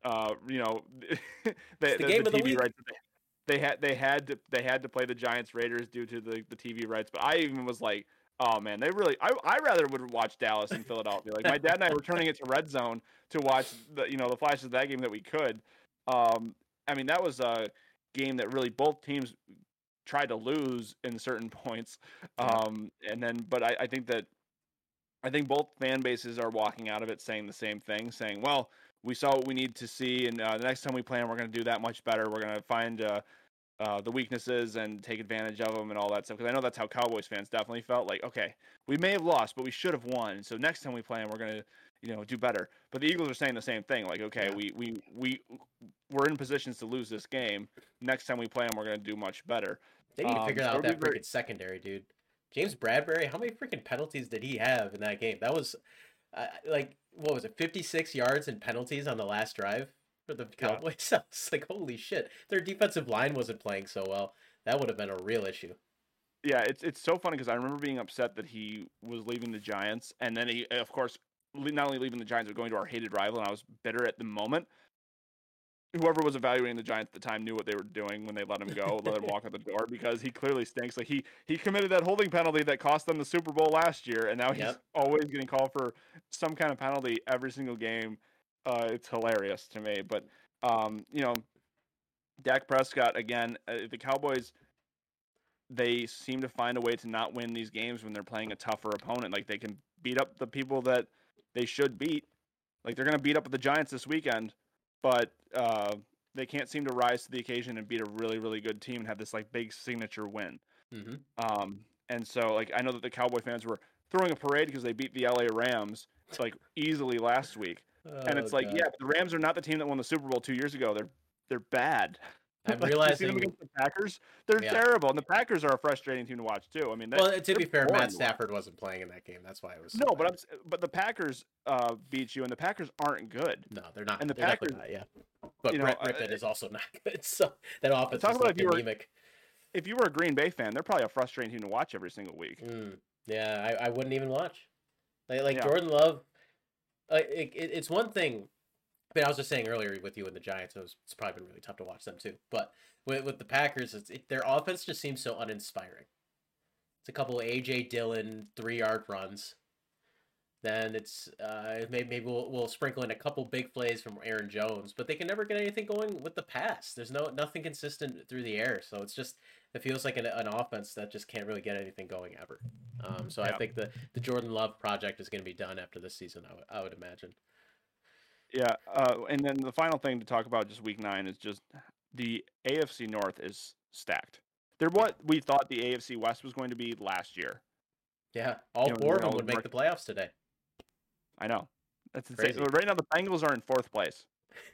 Uh, you know, the, the game of the week. rights. They, they had they had to they had to play the Giants Raiders due to the, the TV rights. But I even was like, oh man, they really I I rather would watch Dallas and Philadelphia. Like my dad and I were turning it to Red Zone to watch the you know the flashes of that game that we could. Um, I mean that was a game that really both teams tried to lose in certain points. Um, and then but I, I think that I think both fan bases are walking out of it saying the same thing, saying, well. We saw what we need to see, and uh, the next time we play we're going to do that much better. We're going to find uh, uh, the weaknesses and take advantage of them and all that stuff. Because I know that's how Cowboys fans definitely felt. Like, okay, we may have lost, but we should have won. So next time we play them, we're gonna, you know, do better. But the Eagles are saying the same thing. Like, okay, Yeah. we we we we're in positions to lose this game. Next time we play them, we're gonna do much better. They need to Um, figure out that freaking secondary, dude. James Bradberry, how many freaking penalties did he have in that game? That was uh, like what was it, fifty six yards and penalties on the last drive for the Yeah. Cowboys? I was like, holy shit! Their defensive line wasn't playing so well. That would have been a real issue. Yeah, it's it's so funny because I remember being upset that he was leaving the Giants, and then he, of course, not only leaving the Giants but going to our hated rival, and I was bitter at the moment. Whoever was evaluating the Giants at the time knew what they were doing when they let him go, let him walk out the door because he clearly stinks. Like he he committed that holding penalty that cost them the Super Bowl last year, and now he's Yep. always getting called for some kind of penalty every single game. Uh, it's hilarious to me, but um, you know, Dak Prescott again. Uh, the Cowboys they seem to find a way to not win these games when they're playing a tougher opponent. Like they can beat up the people that they should beat. Like they're going to beat up the Giants this weekend, but uh, they can't seem to rise to the occasion and beat a really, really good team and have this like big signature win. hmm Um, and so like I know that the Cowboy fans were throwing a parade because they beat the LA Rams like easily last week, and it's like yeah, but the Rams are not the team that won the Super Bowl two years ago. They're they're bad. I'm Like, you see them realizing- the Packers. They're Yeah. terrible, and the Packers are a frustrating team to watch too. I mean, that, Well, to be fair, Matt. Stafford wasn't playing in that game. That's why it was. so No, but bad. I'm but the Packers uh, beat you, and the Packers aren't good. no, they're not. and the they're Packers- not, yeah. But you know, Brett uh, is also not good. So that offense Talk is about if you were- If you were a Green Bay fan, they're probably a frustrating team to watch every single week. Mm, yeah, I, I wouldn't even watch. Like, like Yeah. Jordan Love, it, it, it's one thing. Mean, I was just saying earlier with you and the Giants, it was, it's probably been really tough to watch them too. But with, with the Packers, it, their offense just seems so uninspiring. It's a couple AJ Dillon three yard runs. Then it's uh, maybe, maybe we'll, we'll sprinkle in a couple big plays from Aaron Jones, but they can never get anything going with the pass. There's no nothing consistent through the air, so it's just it feels like an, an offense that just can't really get anything going ever. Um, so I think the the Jordan Love project is going to be done after this season. I would I would imagine. Yeah, uh, and then the final thing to talk about just week nine is just the AFC North is stacked. They're what we thought the AFC West was going to be last year. Yeah, all You know, four of them would make the playoffs today. I know. That's insane. Crazy. Right now, the Bengals are in fourth place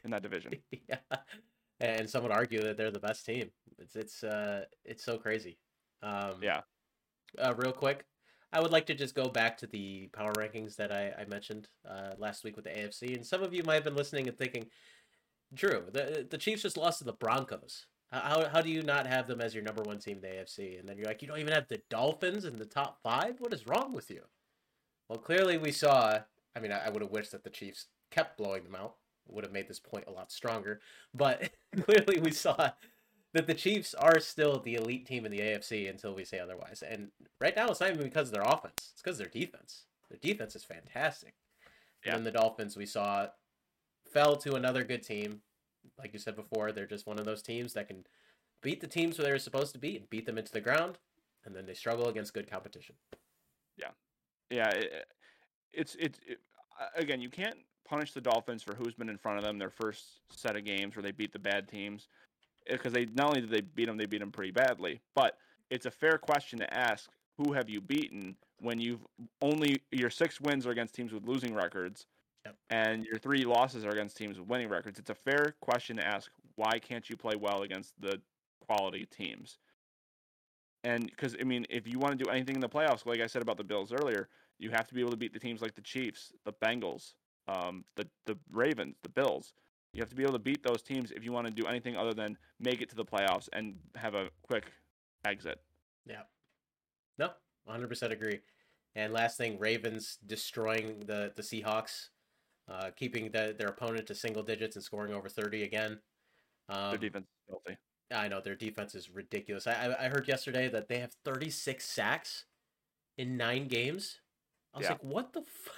in that division. yeah, and some would argue that they're the best team. It's it's uh it's so crazy. Um, Yeah. Uh, real quick, I would like to just go back to the power rankings that I, I mentioned uh, last week with the AFC, and some of you might have been listening and thinking, Drew, the the Chiefs just lost to the Broncos. How, how, do you not have them as your number one team in the AFC? And then you're like, you don't even have the Dolphins in the top five? What is wrong with you? Well, clearly we saw. I mean, I, I would have wished that the Chiefs kept blowing them out. Would have made this point a lot stronger. But clearly we saw that the Chiefs are still the elite team in the AFC until we say otherwise. And right now, it's not even because of their offense; it's because of their defense. Their defense is fantastic. Yeah. And the Dolphins, we saw, fell to another good team. Like you said before, they're just one of those teams that can beat the teams where they're supposed to beat and beat them into the ground, and then they struggle against good competition. Yeah, it, it's it's it, again, you can't punish the Dolphins for who's been in front of them their first set of games where they beat the bad teams eh, because they not only did they beat them, they beat them pretty badly. But it's a fair question to ask: Who have you beaten when you've only your six wins are against teams with losing records, Yep. and your three losses are against teams with winning records? It's a fair question to ask: Why can't you play well against the quality teams? And because I mean, if you want to do anything in the playoffs, like I said about the Bills earlier, you have to be able to beat the teams like the Chiefs, the Bengals, um, the the Ravens, the Bills. You have to be able to beat those teams if you want to do anything other than make it to the playoffs and have a quick exit. Yeah. No, 100% agree. And last thing, Ravens destroying the the Seahawks, uh, keeping the, their opponent to single digits and scoring over 30 again. Um, Their defense is filthy. I know their defense is ridiculous. I, I I heard yesterday that they have 36 sacks in nine games. I was Yeah. like, what the fuck?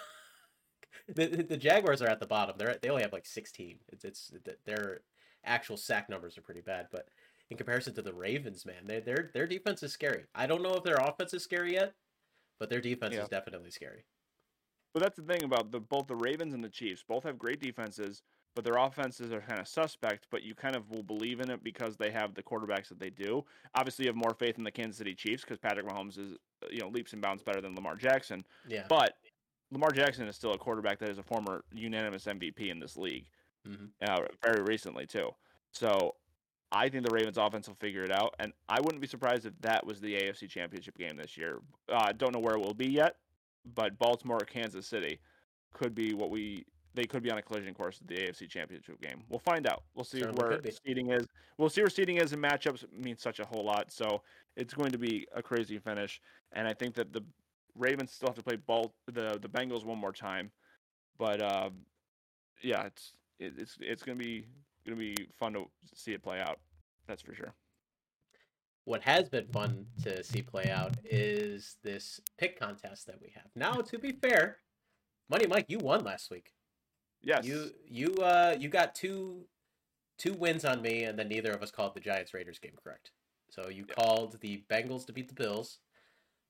The, the Jaguars are at the bottom. They're they only have like 16. It's it's their actual sack numbers are pretty bad, but in comparison to the Ravens, man, they their their defense is scary. I don't know if their offense is scary yet, but their defense Yeah. is definitely scary. But that's the thing about the both the Ravens and the Chiefs. Both have great defenses, but their offenses are kind of suspect. But you kind of will believe in it because they have the quarterbacks that they do. Obviously, you have more faith in the Kansas City Chiefs because Patrick Mahomes is you know leaps and bounds better than Lamar Jackson. Yeah. But Lamar Jackson is still a quarterback that is a former unanimous MVP in this league, Mhm. uh, very recently too. So I think the Ravens offense will figure it out, and I wouldn't be surprised if that was the AFC Championship game this year. I uh, don't know where it will be yet, but Baltimore or Kansas City could be what we they could be on a collision course at the AFC Championship game. We'll find out. We'll see Certainly where seeding is. We'll see where seeding is, and matchups mean such a whole lot. So it's going to be a crazy finish, and I think that the Ravens still have to play Bal- the the Bengals one more time, but um, yeah, it's it, it's it's gonna be gonna be fun to see it play out. That's for sure. What has been fun to see play out is this pick contest that we have. Now, to be fair, Money Mike, you won last week. Yes. You you uh you got two two wins on me, and then neither of us called the Giants Raiders game correct. So you Yeah. called the Bengals to beat the Bills,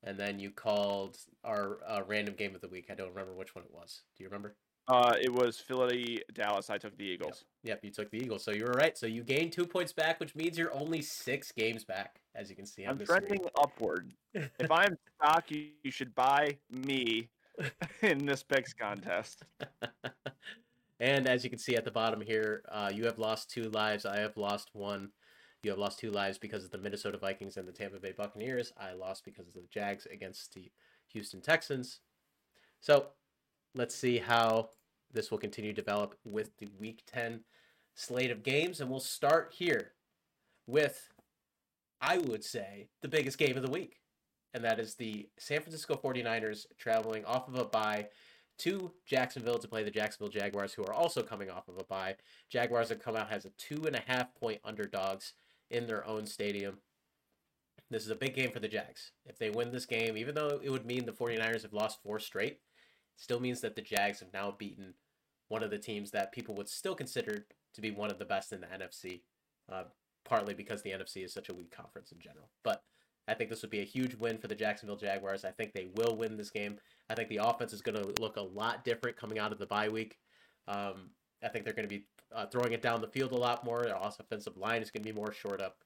and then you called our uh, random game of the week. I don't remember which one it was. Do you remember? Uh, it was Philly, Dallas. I took the Eagles. Yep, you took the Eagles, so you were right. So you gained two points back, which means you're only six games back, as you can see on I'm trending upward. if I'm stock, you, you should buy me in this picks contest. and as you can see at the bottom here, uh, you have lost two lives. I have lost one. You have lost two lives because of the Minnesota Vikings and the Tampa Bay Buccaneers. I lost because of the Jags against the Houston Texans. So let's see how this will continue to develop with the Week 10 slate of games. And we'll start here with, I would say, the biggest game of the week. And that is the San Francisco 49ers traveling off of a bye to Jacksonville to play the Jacksonville Jaguars, who are also coming off of a bye. Jaguars have come out as a two and a half point underdogs in their own stadium. This is a big game for the Jags. If they win this game, even though it would mean the 49ers have lost four straight, it still means that the Jags have now beaten one of the teams that people would still consider to be one of the best in the NFC, uh, partly because the NFC is such a weak conference in general. But I think this would be a huge win for the Jacksonville Jaguars. I think they will win this game. I think the offense is going to look a lot different coming out of the bye week. Um, I think they're going to be uh, throwing it down the field a lot more. Their offensive line is going to be more short up,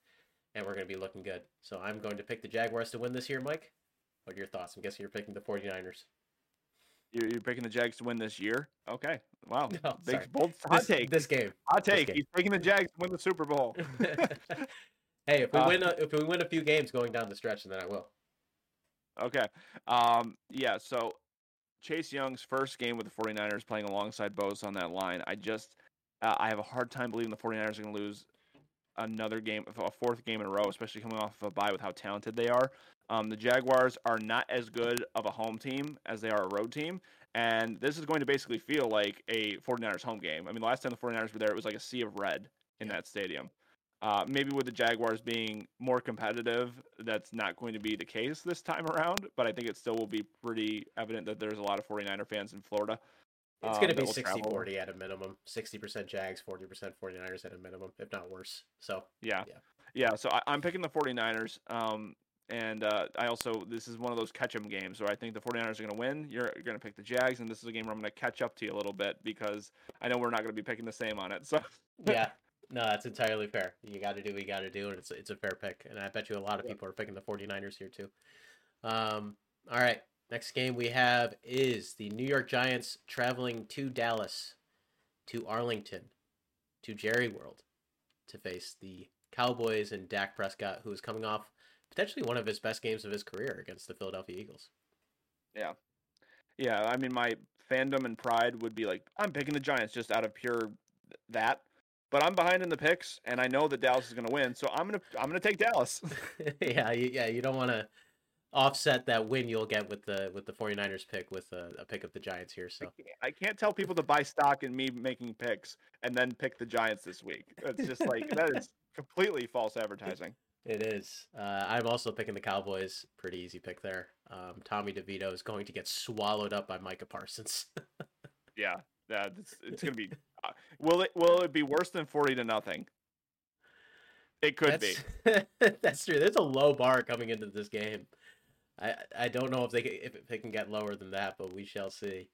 and we're going to be looking good. So I'm going to pick the Jaguars to win this year, Mike. What are your thoughts? I'm guessing you're picking the 49ers. You're, you're picking the Jags to win this year? Okay. Wow. No, Big sorry. bold hot This, take. this game. hot take. game. He's taking the Jags to win the Super Bowl. hey, if we Uh, win a, if we win a few games going down the stretch, then I will. Okay. Um, yeah, so Chase Young's first game with the 49ers playing alongside Bosa on that line. I just uh, I have a hard time believing the 49ers are going to lose another game, a fourth game in a row, especially coming off of a bye with how talented they are. Um, the Jaguars are not as good of a home team as they are a road team. And this is going to basically feel like a 49ers home game. I mean, the last time the 49ers were there, it was like a sea of red in Yeah. that stadium. Uh, maybe with the Jaguars being more competitive, that's not going to be the case this time around. But I think it still will be pretty evident that there's a lot of 49er fans in Florida. It's um, going to that be will 60 travel. 40 at a minimum. 60% Jags, 40% 49ers at a minimum, if not worse. So, Yeah. Yeah. Yeah. So I, I'm picking the 49ers. Um, and uh, I also, this is one of those catch catch 'em games where I think the 49ers are going to win. You're, you're going to pick the Jags. And this is a game where I'm going to catch up to you a little bit because I know we're not going to be picking the same on it. So, yeah. No, that's entirely fair. You got to do what you got to do, and it's it's a fair pick. And I bet you a lot of people are picking the 49ers here too. Um, all right. Next game we have is the New York Giants traveling to Dallas, to Arlington, to Jerry World, to face the Cowboys and Dak Prescott, who is coming off potentially one of his best games of his career against the Philadelphia Eagles. yeah, Yeah, I mean, my fandom and pride would be like, I'm picking the Giants just out of pure th- that. But I'm behind in the picks, and I know that Dallas is going to win, so I'm gonna I'm gonna take Dallas. yeah, you, yeah, you don't want to offset that win you'll get with the with the 49ers pick with a, a pick of the Giants here. So I can't tell people to buy stock in me making picks and then pick the Giants this week. It's just like that is completely false advertising. it is. Uh, I'm also picking the Cowboys. Pretty easy pick there. Um, Tommy DeVito is going to get swallowed up by Micah Parsons. Yeah, that it's, it's gonna be. Uh, will it will it be worse than forty to nothing? It could be. that's, that's true. There's a low bar coming into this game. I I don't know if they can, if they can get lower than that, but we shall see.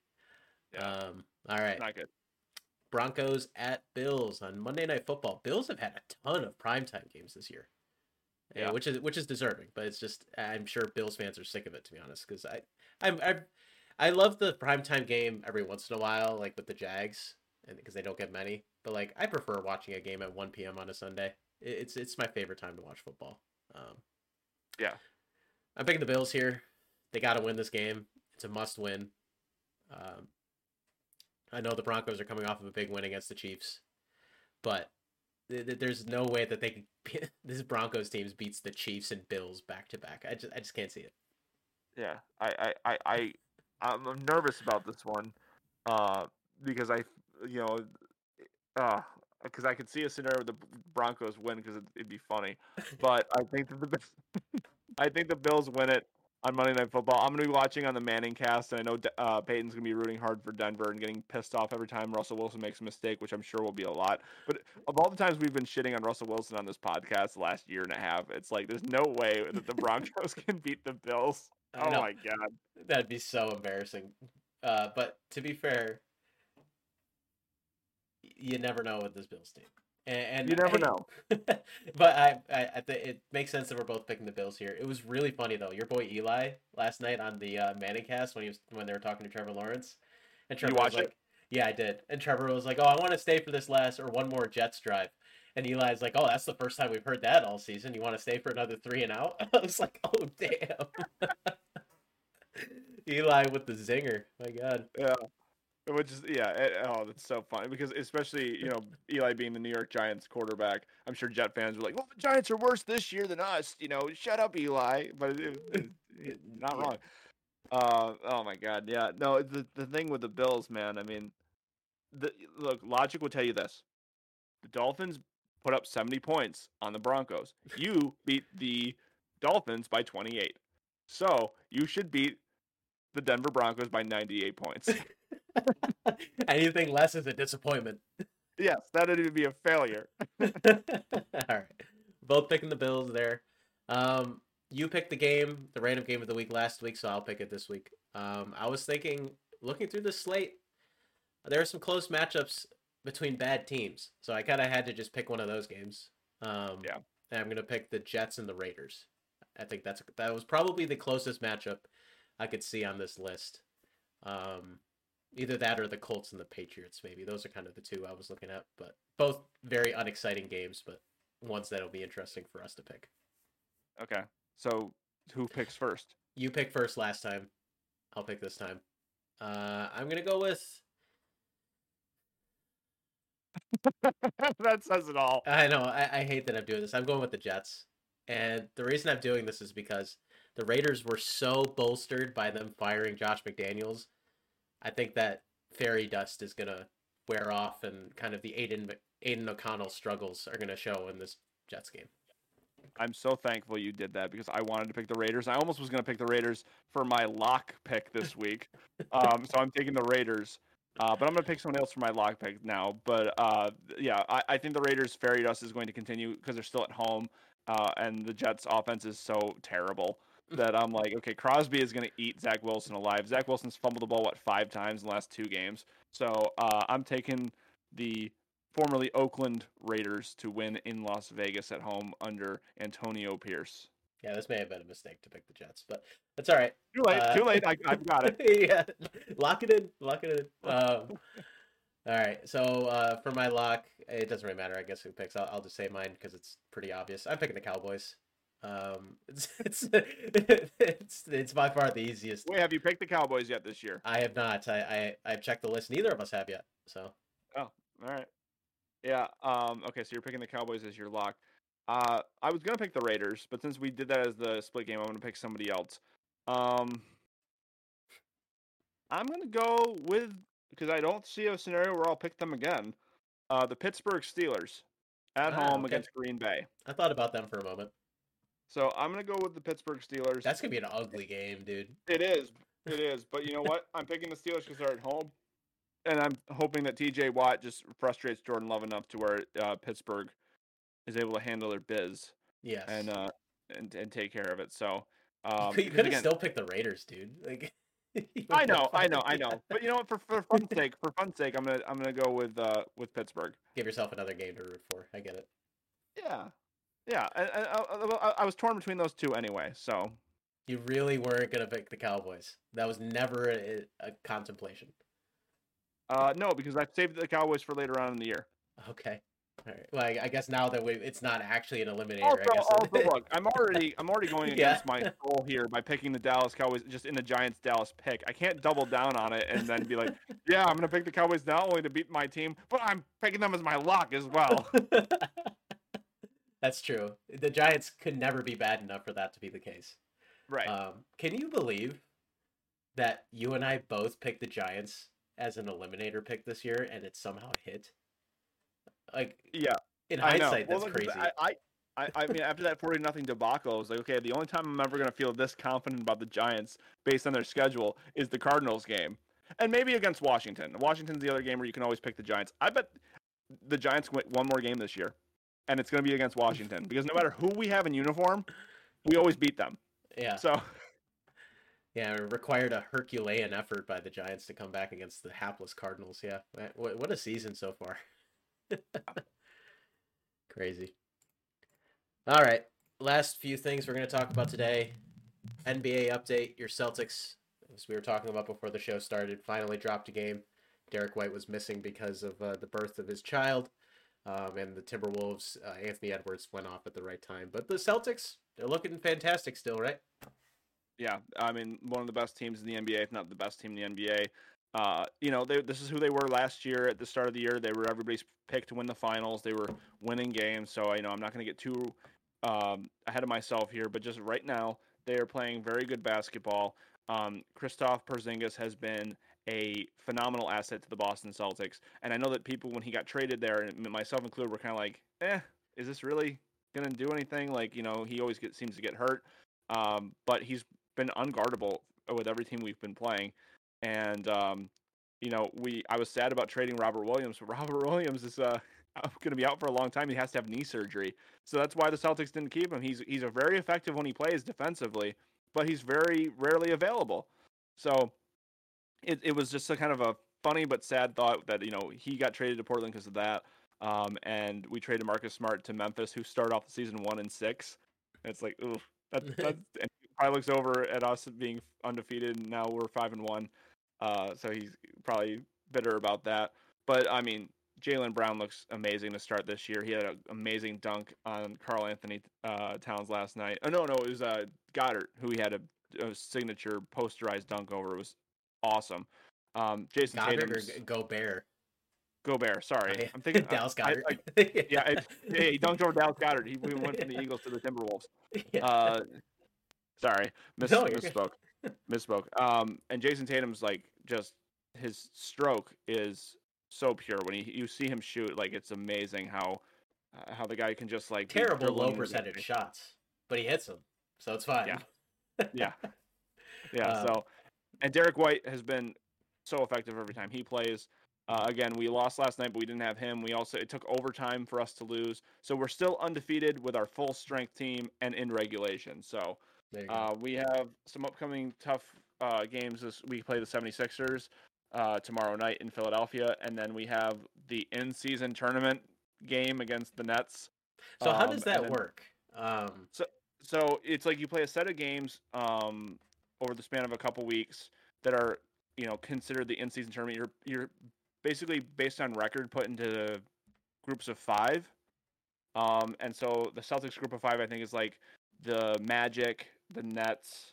Yeah. Um, all right. Not good. Broncos at Bills on Monday Night Football. Bills have had a ton of primetime games this year. Yeah, Yeah. which is which is deserving, but it's just I'm sure Bills fans are sick of it to be honest because I I'm I I love the primetime game every once in a while like with the Jags and because they don't get many, but like I prefer watching a game at 1 p.m. on a Sunday. It- It's it's my favorite time to watch football. Um, Yeah. I'm picking the Bills here. They got to win this game. It's a must win. Um, I know the Broncos are coming off of a big win against the Chiefs, but th- th- there's no way that they could. this Broncos team beats the Chiefs and Bills back to back. I just I just can't see it. Yeah, I, I, I, I I'm I'm nervous about this one, uh, because I, you know, uh, because I could see a scenario where the Broncos win because it, it'd be funny, but I think that the, I think the Bills win it on Monday Night Football. I'm gonna be watching on the Manning cast, and I know uh, Peyton's gonna be rooting hard for Denver and getting pissed off every time Russell Wilson makes a mistake, which I'm sure will be a lot. But of all the times we've been shitting on Russell Wilson on this podcast the last year and a half, it's like there's no way that the Broncos can beat the Bills. Oh my god. That'd be so embarrassing. Uh, but to be fair, you never know with this Bills team. And, and You never I- know. but I, I, I it makes sense that we're both picking the Bills here. It was really funny though. Your boy Eli last night on the uh, Manning cast when he was when they were talking to Trevor Lawrence, and Trevor was watch it? like, "Yeah, I did." And Trevor was like, "Oh, I want to stay for this last or one more Jets drive." And Eli's like, "Oh, that's the first time we've heard that all season. You want to stay for another three and out?" I was like, "Oh, damn." Eli with the zinger. My God. Yeah. Which is yeah, it, oh, that's so funny because especially you know Eli being the New York Giants quarterback, I'm sure Jet fans were like, "Well, the Giants are worse this year than us." You know, shut up, Eli. But it, it, not wrong. Uh, oh my God, yeah. No, the the thing with the Bills, man. I mean, the look, logic would tell you this: the Dolphins put up 70 points on the Broncos. You beat the Dolphins by 28, so you should beat the Denver Broncos by 98 points. Anything less is a disappointment. Yes, that'd even be a failure. All right. Both picking the Bills there. Um, you picked the game, the random game of the week last week, so I'll pick it this week. Um, I was thinking, looking through the slate, there are some close matchups between bad teams, so I kind of had to just pick one of those games. Um, Yeah. and I'm gonna pick the Jets and the Raiders I think that's that was probably the closest matchup I could see on this list. Um, either that or the Colts and the Patriots. Maybe those are kind of the two I was looking at, but both very unexciting games, but ones that'll be interesting for us to pick. Okay. So who picks first? You pick first last time. I'll pick this time. Uh, I'm gonna go with. that says it all. I know. I, I hate that I'm doing this. I'm going with the Jets, and the reason I'm doing this is because the Raiders were so bolstered by them firing Josh McDaniels. I think that fairy dust is gonna wear off, and kind of the Aidan Aidan O'Connell struggles are gonna show in this Jets game. I'm so thankful you did that because I wanted to pick the Raiders. I almost was going to pick the Raiders for my lock pick this week. um, so I'm taking the Raiders. Uh, but I'm going to pick someone else for my lock pick now. But uh, yeah, I, I, think the Raiders' fairy dust is going to continue because they're still at home. Uh, and the Jets' offense is so terrible that I'm like, okay, Crosby is going to eat Zach Wilson alive. Zach Wilson's fumbled the ball, what, five times in the last two games. So uh, I'm taking the formerly Oakland Raiders to win in Las Vegas at home under Antonio Pierce. Yeah, this may have been a mistake to pick the Jets, but that's all right. Too late. Uh, too late. I, have got it. yeah, lock it in. Lock it in. Um, all right. So uh, for my lock, it doesn't really matter. I guess who picks. I'll, I'll just say mine because it's pretty obvious. I'm picking the Cowboys. Um, it's, it's it's it's by far the easiest. Wait, have you picked the Cowboys yet this year? I have not. I I I've checked the list. Neither of us have yet. So. Oh, all right. Yeah. Um. Okay. So you're picking the Cowboys as your lock. Uh, I was gonna pick the Raiders, but since we did that as the split game, I'm gonna pick somebody else. Um. I'm gonna go with because I don't see a scenario where I'll pick them again. Uh, the Pittsburgh Steelers at ah, home okay. against Green Bay. I thought about them for a moment. So I'm gonna go with the Pittsburgh Steelers. That's gonna be an ugly game, dude. It is. It is. But you know what? I'm picking the Steelers because they're at home and I'm hoping that T.J. Watt just frustrates Jordan Love enough to where uh, Pittsburgh is able to handle their biz. Yes. And uh and, and take care of it. So um, you could have still picked the Raiders, dude. Like. I know, I know, I know. But you know what? For for fun's sake, for fun's sake, I'm gonna I'm gonna go with uh with Pittsburgh. Give yourself another game to root for. I get it. Yeah, yeah. I, I, I was torn between those two anyway. So you really weren't gonna pick the Cowboys. That was never a, a contemplation. Uh, no, because I've saved the Cowboys for later on in the year. Okay. All right. Well, I, I guess now that we, it's not actually an eliminator. Also, I guess. also look, I'm already I'm already going against yeah. my soul here by picking the Dallas Cowboys just in the Giants Dallas pick. I can't double down on it and then be like, yeah, I'm gonna pick the Cowboys not only to beat my team, but I'm picking them as my lock as well. That's true. The Giants could never be bad enough for that to be the case. Right. Um, can you believe that you and I both picked the Giants as an eliminator pick this year, and it somehow hit. Like, yeah, in hindsight, well, that's crazy. I, I, I mean, after that forty nothing debacle, I was like, okay, the only time I'm ever gonna feel this confident about the Giants based on their schedule is the Cardinals game, and maybe against Washington. Washington's the other game where you can always pick the Giants. I bet the Giants win one more game this year, and it's gonna be against Washington because no matter who we have in uniform, we always beat them. Yeah. So yeah, it required a Herculean effort by the Giants to come back against the hapless Cardinals. Yeah, what a season so far. Crazy. All right, last few things we're going to talk about today. NBA update. Your Celtics, as we were talking about before the show started, finally dropped a game. Derrick White was missing because of uh, the birth of his child. Um, and the Timberwolves, uh, Anthony Edwards went off at the right time. But the Celtics, they're looking fantastic still, right? Yeah, I mean, one of the best teams in the NBA, if not the best team in the NBA. Uh, you know, they, this is who they were last year at the start of the year. They were everybody's pick to win the finals. They were winning games. So, you know, I'm not going to get too um, ahead of myself here, but just right now, they are playing very good basketball. Um, Kristaps Porzingis has been a phenomenal asset to the Boston Celtics, and I know that people, when he got traded there, and myself included, were kind of like, "Eh, is this really going to do anything?" Like, you know, he always get, seems to get hurt, um, but he's been unguardable with every team we've been playing. And um, you know, we I was sad about trading Robert Williams, but Robert Williams is uh going to be out for a long time. He has to have knee surgery, so that's why the Celtics didn't keep him. He's he's a very effective when he plays defensively, but he's very rarely available. So it it was just a kind of a funny but sad thought that you know he got traded to Portland because of that. Um, and we traded Marcus Smart to Memphis, who started off the season one and six. And it's like, oof, That, that's and he probably looks over at us being undefeated, and now we're five and one. Uh, so he's probably bitter about that. But I mean, Jaylen Brown looks amazing to start this year. He had an amazing dunk on Karl Anthony uh, Towns last night. Oh no, no, it was uh, Goedert who he had a, a signature posterized dunk over. It was awesome. Um, Jason Goddard Tatum's or Gobert? Gobert. Sorry. I'm thinking Dallas I- I- Goedert. yeah, it, yeah, he dunked over Dallas Goedert. He we went from the Eagles to the Timberwolves. Yeah. Uh, sorry, miss, No, misspoke. misspoke. Um, and Jayson Tatum's like just his stroke is so pure when he you see him shoot. Like it's amazing how uh, how the guy can just like Terrible low percentage shots, but he hits them, so it's fine. Yeah. Yeah, yeah. Uh, so, and Derrick White has been so effective every time he plays. Uh, again, we lost last night, but we didn't have him. We also it took overtime for us to lose, so we're still undefeated with our full strength team and in regulation. So There you go. uh, we have some upcoming tough uh, games. This we play the 76ers uh, tomorrow night in Philadelphia, and then we have the in-season tournament game against the Nets. so how um, does that then- work? Um, So it's like you play a set of games um, over the span of a couple weeks that are you know considered the in-season tournament. You're you're basically based on record put into groups of five. Um, and so the Celtics group of five, I think, is like the Magic, the Nets,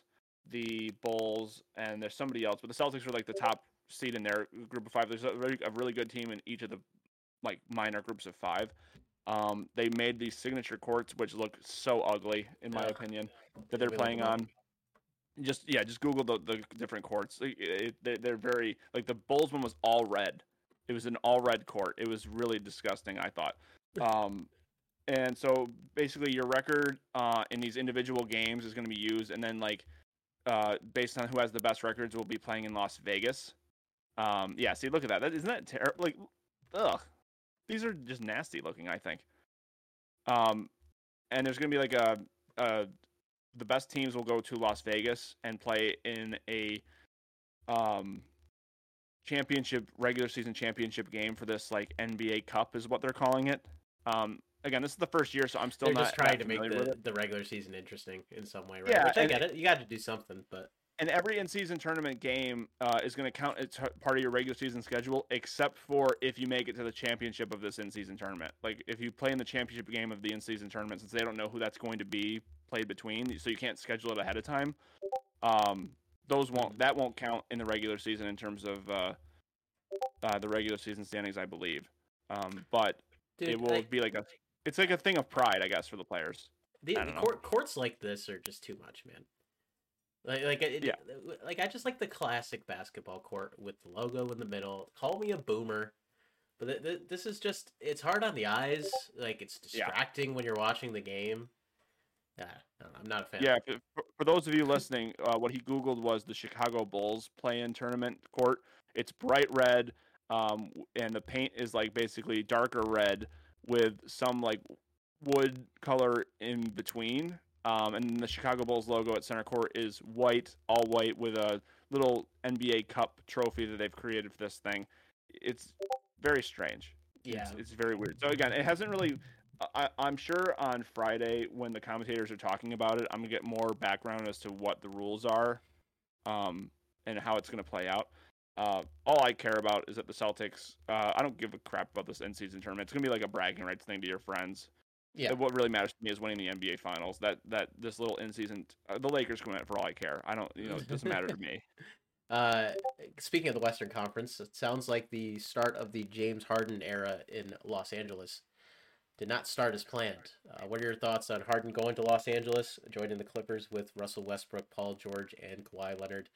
the Bulls, and there's somebody else. But the Celtics were like the top seed in their group of five. There's a really, a really good team in each of the like minor groups of five. Um, they made these signature courts, which look so ugly, in my opinion, that they're playing on. Just yeah, just Google the, the different courts. It, they, they're very like the Bulls one was all red. It was an all red court. It was really disgusting. I thought. Um, and so basically, your record uh, in these individual games is going to be used, and then like uh, based on who has the best records, we'll be playing in Las Vegas. Um, yeah, see, look at that. That isn't that terrible? Like, ugh, these are just nasty looking. I think. Um, and there's going to be like a, a the best teams will go to Las Vegas and play in a um championship regular season championship game for this like NBA Cup is what they're calling it. Um again, this is the first year so I'm still they're not just trying to make the, the regular season interesting in some way, right? Yeah, Which I get it. You got to do something, but and every in-season tournament game uh, is going to count as part of your regular season schedule, except for if you make it to the championship of this in-season tournament. Like if you play in the championship game of the in-season tournament, since they don't know who that's going to be played between, so you can't schedule it ahead of time. Um, those won't that won't count in the regular season in terms of uh, uh, the regular season standings, I believe. Um, but dude, it will like, be like a it's like a thing of pride, I guess, for the players. the, the court, courts like this are just too much, man. Like, like, it, Yeah. like I just like the classic basketball court with the logo in the middle. Call me a boomer, but th- th- this is just—it's hard on the eyes. Like it's Yeah. distracting when you're watching the game. Yeah, no, I'm not a fan. Yeah, for, for- for those of you listening, uh, what he Googled was the Chicago Bulls play-in tournament court. It's bright red, um, and the paint is like basically darker red with some like wood color in between. Um, and the Chicago Bulls logo at center court is white, all white, with a little NBA Cup trophy that they've created for this thing. It's very strange. yeah. It's, it's very weird. So again, it hasn't really. I, I'm sure on Friday when the commentators are talking about it, I'm gonna get more background as to what the rules are, um, and how it's gonna play out. Uh, all I care about is that the Celtics. Uh, I don't give a crap about this in-season tournament. It's gonna be like a bragging rights thing to your friends. Yeah. What really matters to me is winning the NBA Finals. That that this little in-season, uh, the Lakers can win it for all I care. I don't, you know, it doesn't matter to me. Uh, speaking of the Western Conference, it sounds like the start of the James Harden era in Los Angeles did not start as planned. Uh, what are your thoughts on Harden going to Los Angeles, joining the Clippers with Russell Westbrook, Paul George, and Kawhi Leonard?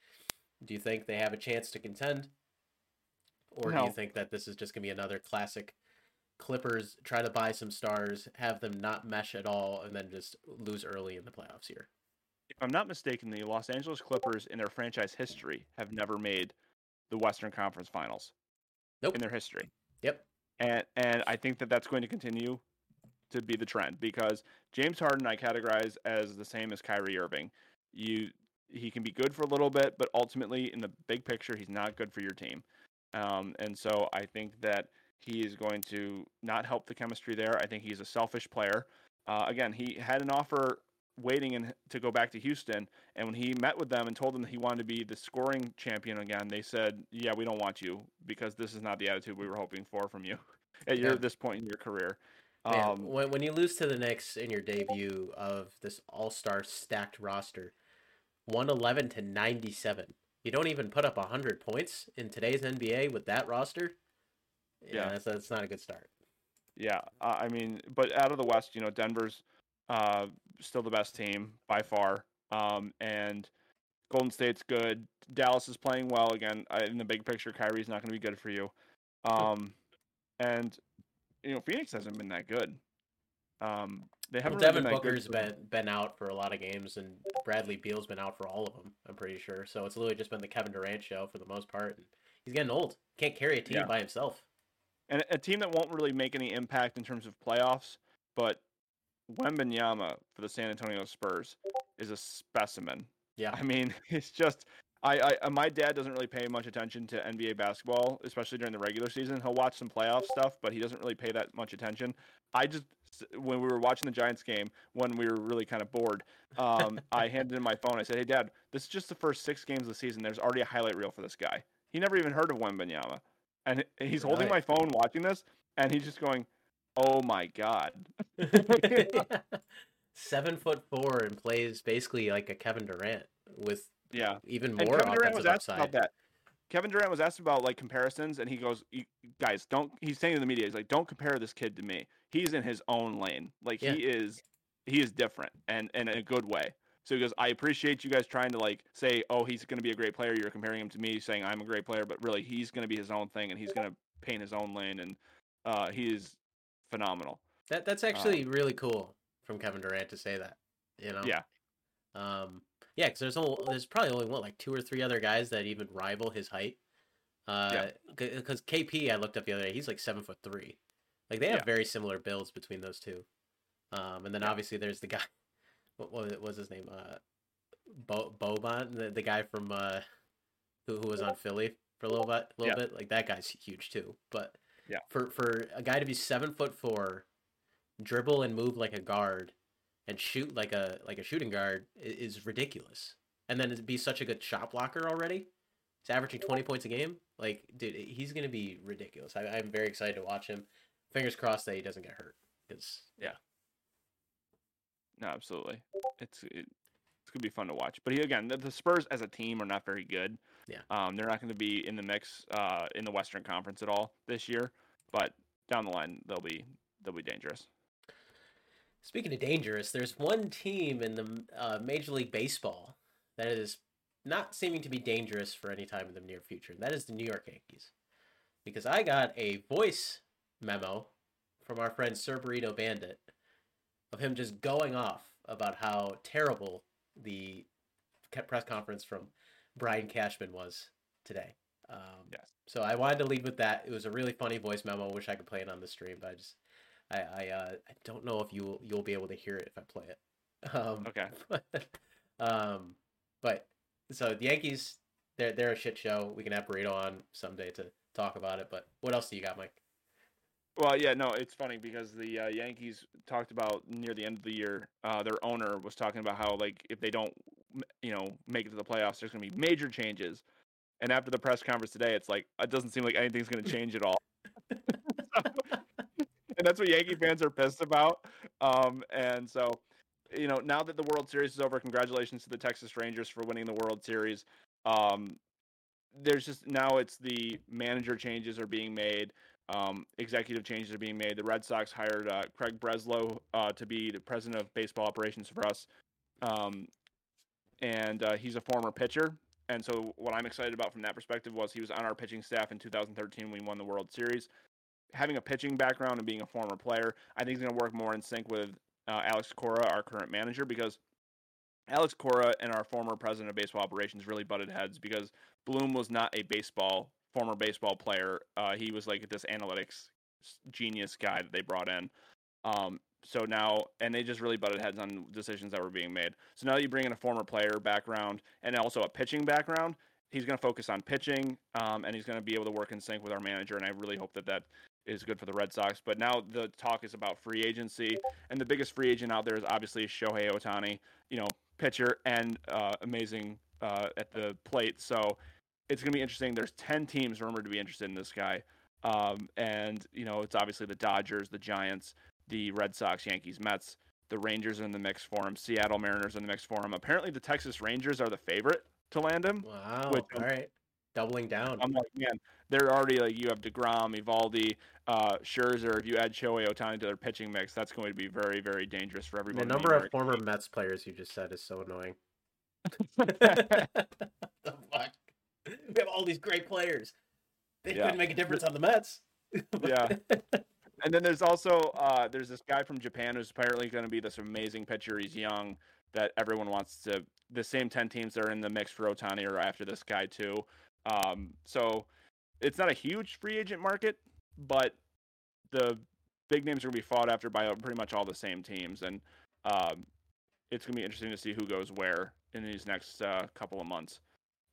Do you think they have a chance to contend, or do you think that this is just gonna be another classic? Clippers try to buy some stars, have them not mesh at all, and then just lose early in the playoffs here. if I'm not mistaken, the Los Angeles Clippers in their franchise history have never made the Western Conference Finals Nope. in their history. Yep. And and I think that that's going to continue to be the trend because James Harden I categorize as the same as Kyrie Irving. You he can be good for a little bit, but ultimately in the big picture, he's not good for your team. Um, and so I think that he is going to not help the chemistry there. I think he's a selfish player. Uh, again, he had an offer waiting in, to go back to Houston. And when he met with them and told them that he wanted to be the scoring champion again, they said, "Yeah, we don't want you because this is not the attitude we were hoping for from you at your Yeah. this point in your career." Man, Um, when when you lose to the Knicks in your debut of this All Star stacked roster, one eleven to ninety seven. You don't even put up hundred points in today's NBA with that roster. Yeah, Yeah. that's, that's not a good start. Yeah, uh, I mean, but out of the West, you know, Denver's uh, still the best team by far, um, and Golden State's good. Dallas is playing well again. I, in the big picture, Kyrie's not going to be good for you, um, and you know, Phoenix hasn't been that good. Um, they haven't really Devin been that good been been out for a lot of games, and Bradley Beal's been out for all of them. I'm pretty sure. So it's literally just been the Kevin Durant show for the most part. And he's getting old. Can't carry a team Yeah. by himself. and a team that won't really make any impact in terms of playoffs, but Wembanyama for the San Antonio Spurs is a specimen. Yeah. I mean, it's just I, I uh, my dad doesn't really pay much attention to NBA basketball, especially during the regular season. He'll watch some playoff stuff, but he doesn't really pay that much attention. I just when we were watching the Giants game, when we were really kind of bored, um, I handed him my phone. I said, "Hey, Dad, this is just the first six games of the season. There's already a highlight reel for this guy. He never even heard of Wembanyama, and he's holding my phone watching this, and he's just going, "Oh my god." Seven foot four and plays basically like a Kevin Durant with Yeah. even more. And Kevin Durant was asked upside. about that. Kevin Durant was asked about like comparisons, and he goes, "You- "Guys, don't." He's saying to the media, "He's like, don't compare this kid to me. He's in his own lane. Like Yeah. he is, he is different, and and in a good way." So he goes, "I appreciate you guys trying to like say, oh, he's going to be a great player. You're comparing him to me, saying I'm a great player, but really, he's going to be his own thing, and he's going to paint his own lane, and uh, he is phenomenal." That that's actually really cool from Kevin Durant to say that. You know. Yeah. Um. Yeah, because there's only, there's probably only what like two or three other guys that even rival his height. Uh, because KP I looked up the other day, he's like seven foot three. Like they have Yeah. very similar builds between those two. Um, and then Yeah. obviously there's the guy. What, what was- his name? Uh, Bo Boban, the, the guy from uh, who who was on Philly for a little bit, a little Yeah. bit. Like that guy's huge too. But Yeah. for for a guy to be seven foot four, dribble and move like a guard, and shoot like a like a shooting guard is ridiculous. And then to be such a good shot blocker already, he's averaging twenty points a game. Like, dude, he's gonna be ridiculous. I, I'm very excited to watch him. Fingers crossed that he doesn't get hurt. Because yeah, No, absolutely. It's it, it's gonna be fun to watch. But he, again, the, the Spurs as a team are not very good. Yeah. Um, they're not going to be in the mix uh, in the Western Conference at all this year. But down the line, they'll be they'll be dangerous. Speaking of dangerous, there's one team in the uh, Major League Baseball that is not seeming to be dangerous for any time in the near future. and That is the New York Yankees. Because I got a voice memo from our friend Sir Burrito Bandit of him just going off about how terrible the press conference from Brian Cashman was today. Um, Yes. So I wanted to lead with that. It was a really funny voice memo. I wish I could play it on the stream, but I just I I, uh, I don't know if you you'll be able to hear it if I play it. Um, Okay. um, but so the Yankees, they're they're a shit show. We can have Burrito on someday to talk about it. But what else do you got, Mike? Well, yeah, no, it's funny because the uh, Yankees talked about near the end of the year. Uh, their owner was talking about how like if they don't, you know, make it to the playoffs, there's going to be major changes. And after the press conference today, it's like it doesn't seem like anything's going to change at all. and that's what Yankee fans are pissed about. Um, and so, you know, now that the World Series is over, congratulations to the Texas Rangers for winning the World Series. Um, there's just now it's the manager changes are being made. Um, executive changes are being made. The Red Sox hired uh, Craig Breslow uh, to be the president of baseball operations for us, um, and uh, he's a former pitcher. And so, what I'm excited about from that perspective was he was on our pitching staff in 2013 when we won the World Series. Having a pitching background and being a former player, I think he's going to work more in sync with uh, Alex Cora, our current manager, because Alex Cora and our former president of baseball operations really butted heads because Bloom was not a baseball former baseball player. Uh, he was like this analytics genius guy that they brought in. Um, so now, and they just really butted heads on decisions that were being made. So now you bring in a former player background and also a pitching background. he's going to focus on pitching, um, and he's going to be able to work in sync with our manager. And I really hope that that is good for the Red Sox. But now the talk is about free agency, and the biggest free agent out there is obviously Shohei Ohtani. You know, pitcher and uh, amazing uh, at the plate. So it's going to be interesting. There's 10 teams rumored to be interested in this guy. Um, and, you know, it's obviously the Dodgers, the Giants, the Red Sox, Yankees, Mets. The Rangers are in the mix for him. Seattle Mariners in the mix for him. Apparently, the Texas Rangers are the favorite to land him. Wow. Which, all right. Doubling down. I'm like, man, they're already like, you have DeGrom, Eovaldi, uh, Scherzer. If you add Shohei Ohtani to their pitching mix, that's going to be very, very dangerous for everybody. The number of former Mets players you just said is so annoying. the fuck? We have all these great players. They yeah. couldn't make a difference on the Mets. yeah. And then there's also uh, there's this guy from Japan who's apparently going to be this amazing pitcher. He's young that everyone wants to. The same ten teams that are in the mix for Ohtani are after this guy too. Um, so it's not a huge free agent market, but the big names are going to be fought after by pretty much all the same teams, and um, it's going to be interesting to see who goes where in these next uh, couple of months.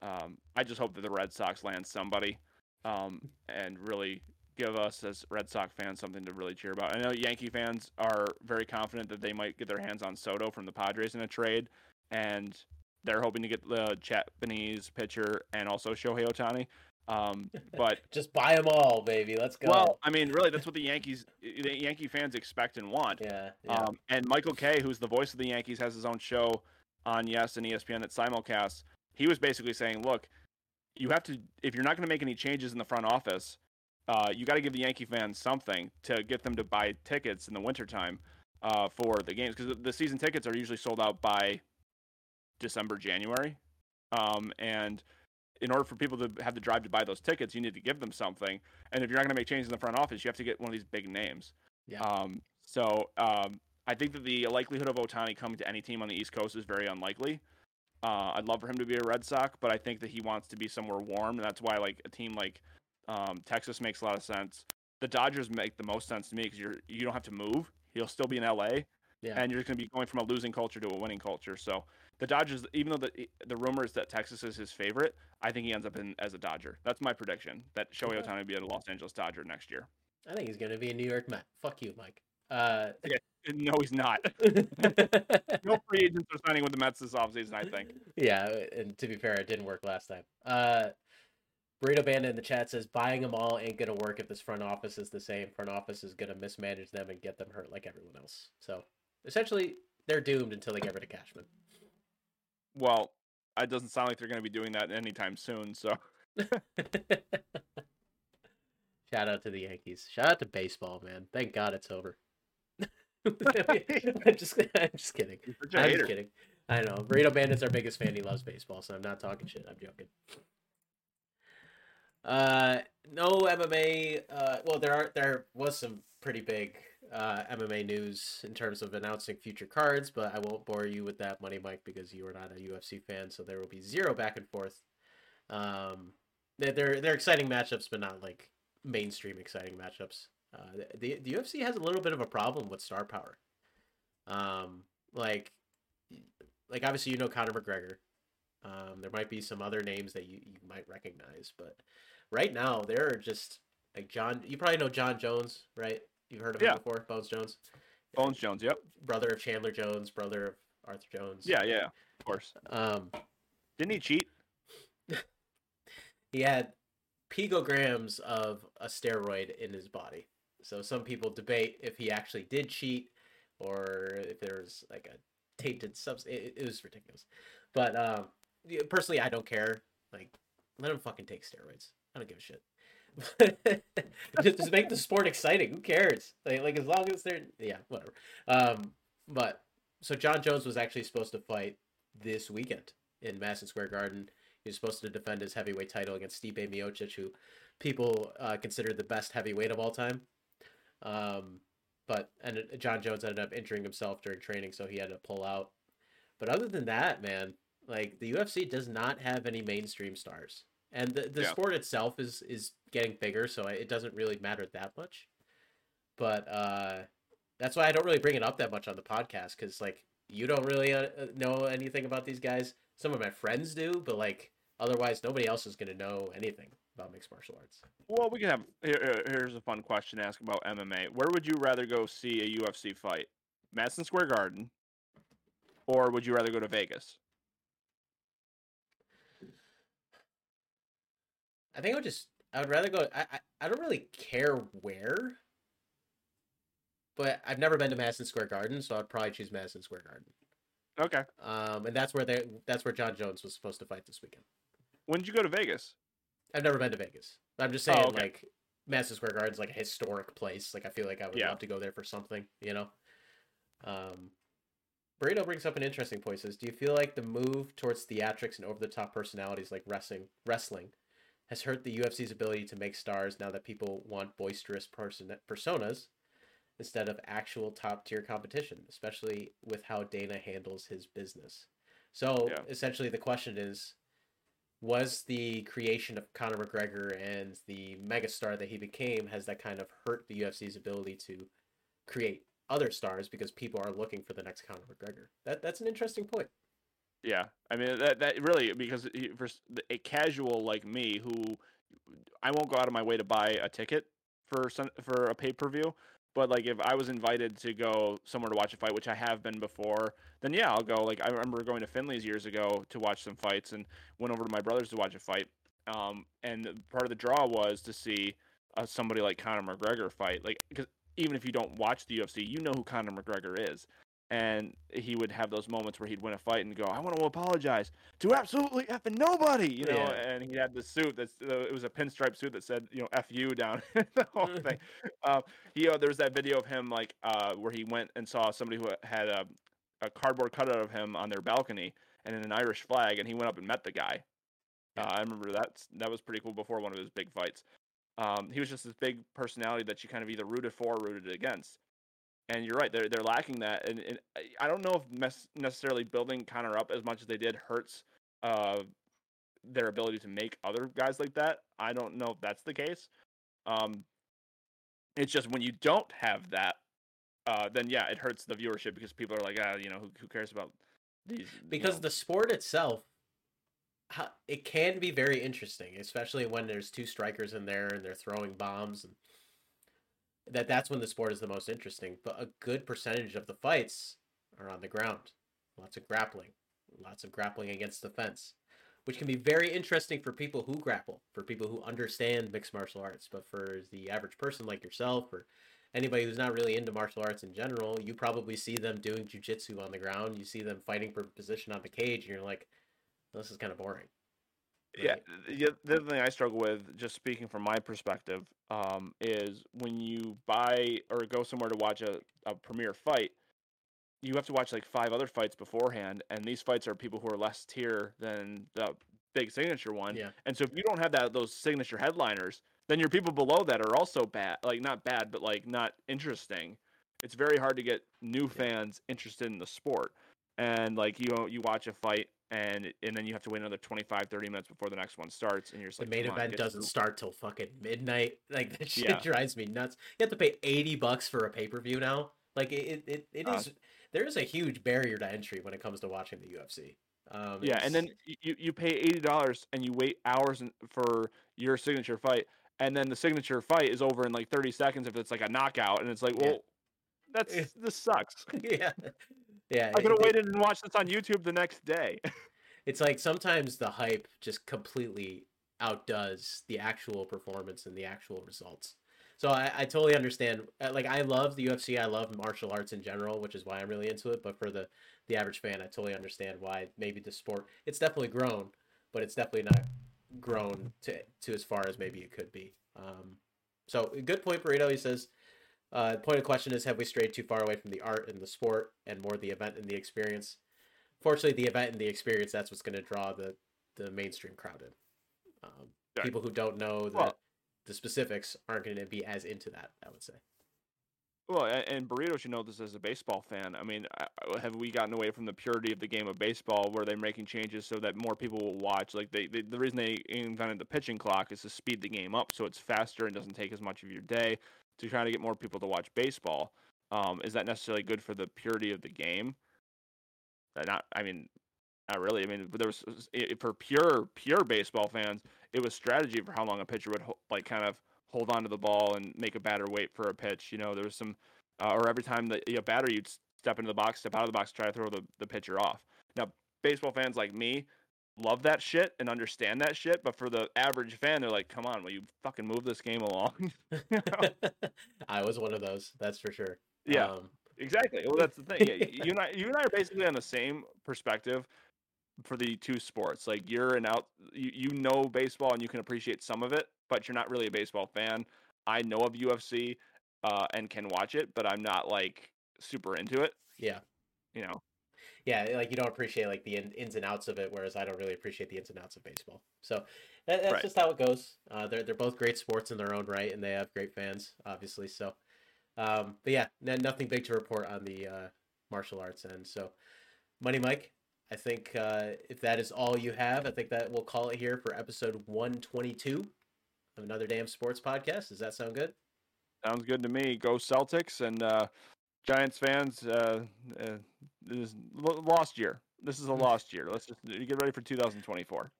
Um, I just hope that the Red Sox land somebody um, and really give us as Red Sox fans something to really cheer about. I know Yankee fans are very confident that they might get their hands on Soto from the Padres in a trade, and they're hoping to get the Japanese pitcher and also Shohei Ohtani. Um, but just buy them all, baby. Let's go. Well, I mean, really, that's what the Yankees, the Yankee fans expect and want. Yeah. yeah. Um, and Michael Kay, who's the voice of the Yankees, has his own show on YES and ESPN that simulcasts. He was basically saying, look, you have to if you're not going to make any changes in the front office, uh, you got to give the Yankee fans something to get them to buy tickets in the wintertime uh, for the games because the season tickets are usually sold out by December, January, um, and in order for people to have the drive to buy those tickets, you need to give them something. And if you're not going to make changes in the front office, you have to get one of these big names. Yeah. Um, so um, I think that the likelihood of Ohtani coming to any team on the East Coast is very unlikely. Uh, I'd love for him to be a Red Sox, but I think that he wants to be somewhere warm, and that's why like a team like um, Texas makes a lot of sense. The Dodgers make the most sense to me because you're you don't have to move. He'll still be in LA, yeah. and you're going to be going from a losing culture to a winning culture. So the Dodgers, even though the the rumor is that Texas is his favorite, I think he ends up in as a Dodger. That's my prediction. That Shohei Ohtani will be a Los Angeles Dodger next year. I think he's going to be a New York Met. Fuck you, Mike. Uh, yeah, no, he's not. no free agents are signing with the Mets this offseason, I think. Yeah, and to be fair, it didn't work last time. Uh, Burrito Bandit in the chat says buying them all ain't gonna work if this front office is the same. Front office is gonna mismanage them and get them hurt like everyone else. So essentially, they're doomed until they get rid of Cashman. Well, it doesn't sound like they're gonna be doing that anytime soon. So. Shout out to the Yankees. Shout out to baseball, man. Thank God it's over. I'm just, I'm just kidding. I'm just kidding. I know. Burrito Bandit's our biggest fan. He loves baseball, so I'm not talking shit. I'm joking. Uh, no MMA. Uh, well, there are there was some pretty big uh, MMA news in terms of announcing future cards, but I won't bore you with that, Money Mike, because you are not a UFC fan. So there will be zero back and forth. Um, they're they're exciting matchups, but not like mainstream exciting matchups. Uh, the the UFC has a little bit of a problem with star power. Um, like, like obviously you know Conor McGregor. Um, there might be some other names that you, you might recognize, but right now there are just like Jon. You probably know Jon Jones, right? You've heard of yeah. him before, Bones Jones. Bones Jones, yep. Brother of Chandler Jones, brother of Arthur Jones. Yeah, yeah, of course. Um, didn't he cheat? he had picograms of a steroid in his body. So some people debate if he actually did cheat or if there's like a tainted substance. It, it, was ridiculous. But um, personally, I don't care. Like, let him fucking take steroids. I don't give a shit. just, just make the sport exciting. Who cares? Like, like as long as they're yeah, whatever. Um, but so Jon Jones was actually supposed to fight this weekend in Madison Square Garden. He was supposed to defend his heavyweight title against Stipe Miocic, who people uh, consider the best heavyweight of all time. Um, but and Jon Jones ended up injuring himself during training, so he had to pull out. But other than that, man, like the UFC does not have any mainstream stars, and the the yeah. sport itself is is getting bigger, so it doesn't really matter that much. But uh, that's why I don't really bring it up that much on the podcast because like you don't really uh, uh, know anything about these guys. Some of my friends do, but like Otherwise, nobody else is going to know anything about mixed martial arts. Well, we can have. Here, here's a fun question to ask about MMA. Where would you rather go see a UFC fight? Madison Square Garden, or would you rather go to Vegas? I think I would just. I would rather go. I, I, I don't really care where, but I've never been to Madison Square Garden, so I'd probably choose Madison Square Garden. Okay. Um, and that's where they that's where Jon Jones was supposed to fight this weekend. When did you go to Vegas? I've never been to Vegas. I'm just saying, Oh, okay. like Madison Square Garden's like a historic place. Like I feel like I would Yeah. love to go there for something, you know. Um, Burrito brings up an interesting point. Says, do you feel like the move towards theatrics and over the top personalities like wrestling wrestling has hurt the UFC's ability to make stars now that people want boisterous person personas instead of actual top tier competition, especially with how Dana handles his business. So Yeah. essentially, the question is was the creation of Conor McGregor and the megastar that he became has that kind of hurt the UFC's ability to create other stars because people are looking for the next Conor McGregor. That that's an interesting point. Yeah, I mean that that really because for a casual like me who I won't go out of my way to buy a ticket for some, for a pay per view, but like if I was invited to go somewhere to watch a fight, which I have been before, then yeah, I'll go. Like I remember going to Finley's years ago to watch some fights, and went over to my brother's to watch a fight. Um, and part of the draw was to see uh, somebody like Conor McGregor fight, like because even if you don't watch the UFC, you know who Conor McGregor is and he would have those moments where he'd win a fight and go, "I want to apologize to absolutely effing nobody," you know. Yeah. And he had the suit that's uh, it was a pinstripe suit that said, you know, "F you" down the whole thing. Um, he uh, there was that video of him like uh, where he went and saw somebody who had a, a cardboard cutout of him on their balcony and in an Irish flag, and he went up and met the guy. Uh, I remember that that was pretty cool before one of his big fights. Um, he was just this big personality that you kind of either rooted for or rooted against. And you're right; they're they're lacking that, and, and I- don't know if mes- necessarily building Conor up as much as they did hurts uh, their ability to make other guys like that. I don't know if that's the case. Um, it's just when you don't have that, uh, then yeah, it hurts the viewership because people are like, ah, you know, who, who cares about these? because know, the sport itself it can be very interesting especially when there's two strikers in there and they're throwing bombs and that that's when the sport is the most interesting but a good percentage of the fights are on the ground lots of grappling lots of grappling against the fence which can be very interesting for people who grapple for people who understand mixed martial arts but for the average person like yourself or anybody who's not really into martial arts in general, you probably see them doing jujitsu on the ground. You see them fighting for position on the cage, and you're like, this is kind of boring. Yeah, yeah, the other thing I struggle with, just speaking from my perspective, um, is when you buy or go somewhere to watch a, a premiere fight, you have to watch like five other fights beforehand, and these fights are people who are less tier than the big signature one. Yeah. And so if you don't have that those signature headliners, then your people below that are also bad, like not bad, but like not interesting. It's very hard to get new fans interested in the sport. And like you you watch a fight and and then you have to wait another 25 30 minutes before the next one starts and you're just The like main "Come on, event doesn't through." start till fucking midnight. Like that shit Yeah. drives me nuts. You have to pay eighty bucks for a pay per view now. Like it, it, it Uh, is. There is a huge barrier to entry when it comes to watching the UFC. Um, Yeah, and then you you pay eighty dollars and you wait hours for your signature fight, and then the signature fight is over in like thirty seconds if it's like a knockout, and it's like, Yeah. well, that's this sucks. yeah, yeah. I could have waited and watched this on YouTube the next day. it's like sometimes the hype just completely outdoes the actual performance and the actual results. So I, I totally understand. uh, Like I love the UFC. I love martial arts in general, which is why I'm really into it. But for the the average fan, I totally understand why maybe the sport it's definitely grown, but it's definitely not grown to to as far as maybe it could be. Um, so good point, burrito. He says. Uh, the point of question is: Have we strayed too far away from the art and the sport, and more the event and the experience? Fortunately, the event and the experience—that's what's going to draw the the mainstream crowd in. Um, Right. People who don't know that Well- the specifics aren't going to be as into that. I would say. Well, and Burrito should know this as a baseball fan. I mean, have we gotten away from the purity of the game of baseball, where they're making changes so that more people will watch? Like they, they the reason they invented the pitching clock is to speed the game up, so it's faster and doesn't take as much of your day to try to get more people to watch baseball. Um, is that necessarily good for the purity of the game? Not, I mean, Not really. I mean, there was for pure pure baseball fans, it was strategy for how long a pitcher would like kind of hold on to the ball and make a batter wait for a pitch. You know, there was some, uh, or every time that a batter you'd step into the box, step out of the box, try to throw the, the pitcher off. Now, baseball fans like me love that shit and understand that shit, but for the average fan, they're like, "Come on, will you fucking move this game along?" I was one of those. That's for sure. Yeah, um, exactly. Well, that's the thing. Yeah, you and I, you and I are basically on the same perspective for the two sports. Like you're an out, you, you know baseball and you can appreciate some of it, but you're not really a baseball fan. I know of UFC uh, and can watch it, but I'm not like super into it. Yeah. You know. Yeah, like you don't appreciate like the in, ins and outs of it, whereas I don't really appreciate the ins and outs of baseball. So that, that's right. just how it goes. Uh, they're they're both great sports in their own right, and they have great fans, obviously. So, um, but yeah, n- nothing big to report on the uh, martial arts end. So, Money Mike, I think uh, if that is all you have, I think that we'll call it here for episode 122 of another damn sports podcast. Does that sound good? Sounds good to me. Go Celtics and uh, Giants fans. Uh, uh, this is lost year. This is a mm. lost year. Let's just get ready for 2024.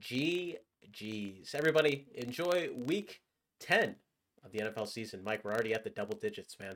G G's. Everybody enjoy week 10 of the NFL season. Mike, we're already at the double digits, man.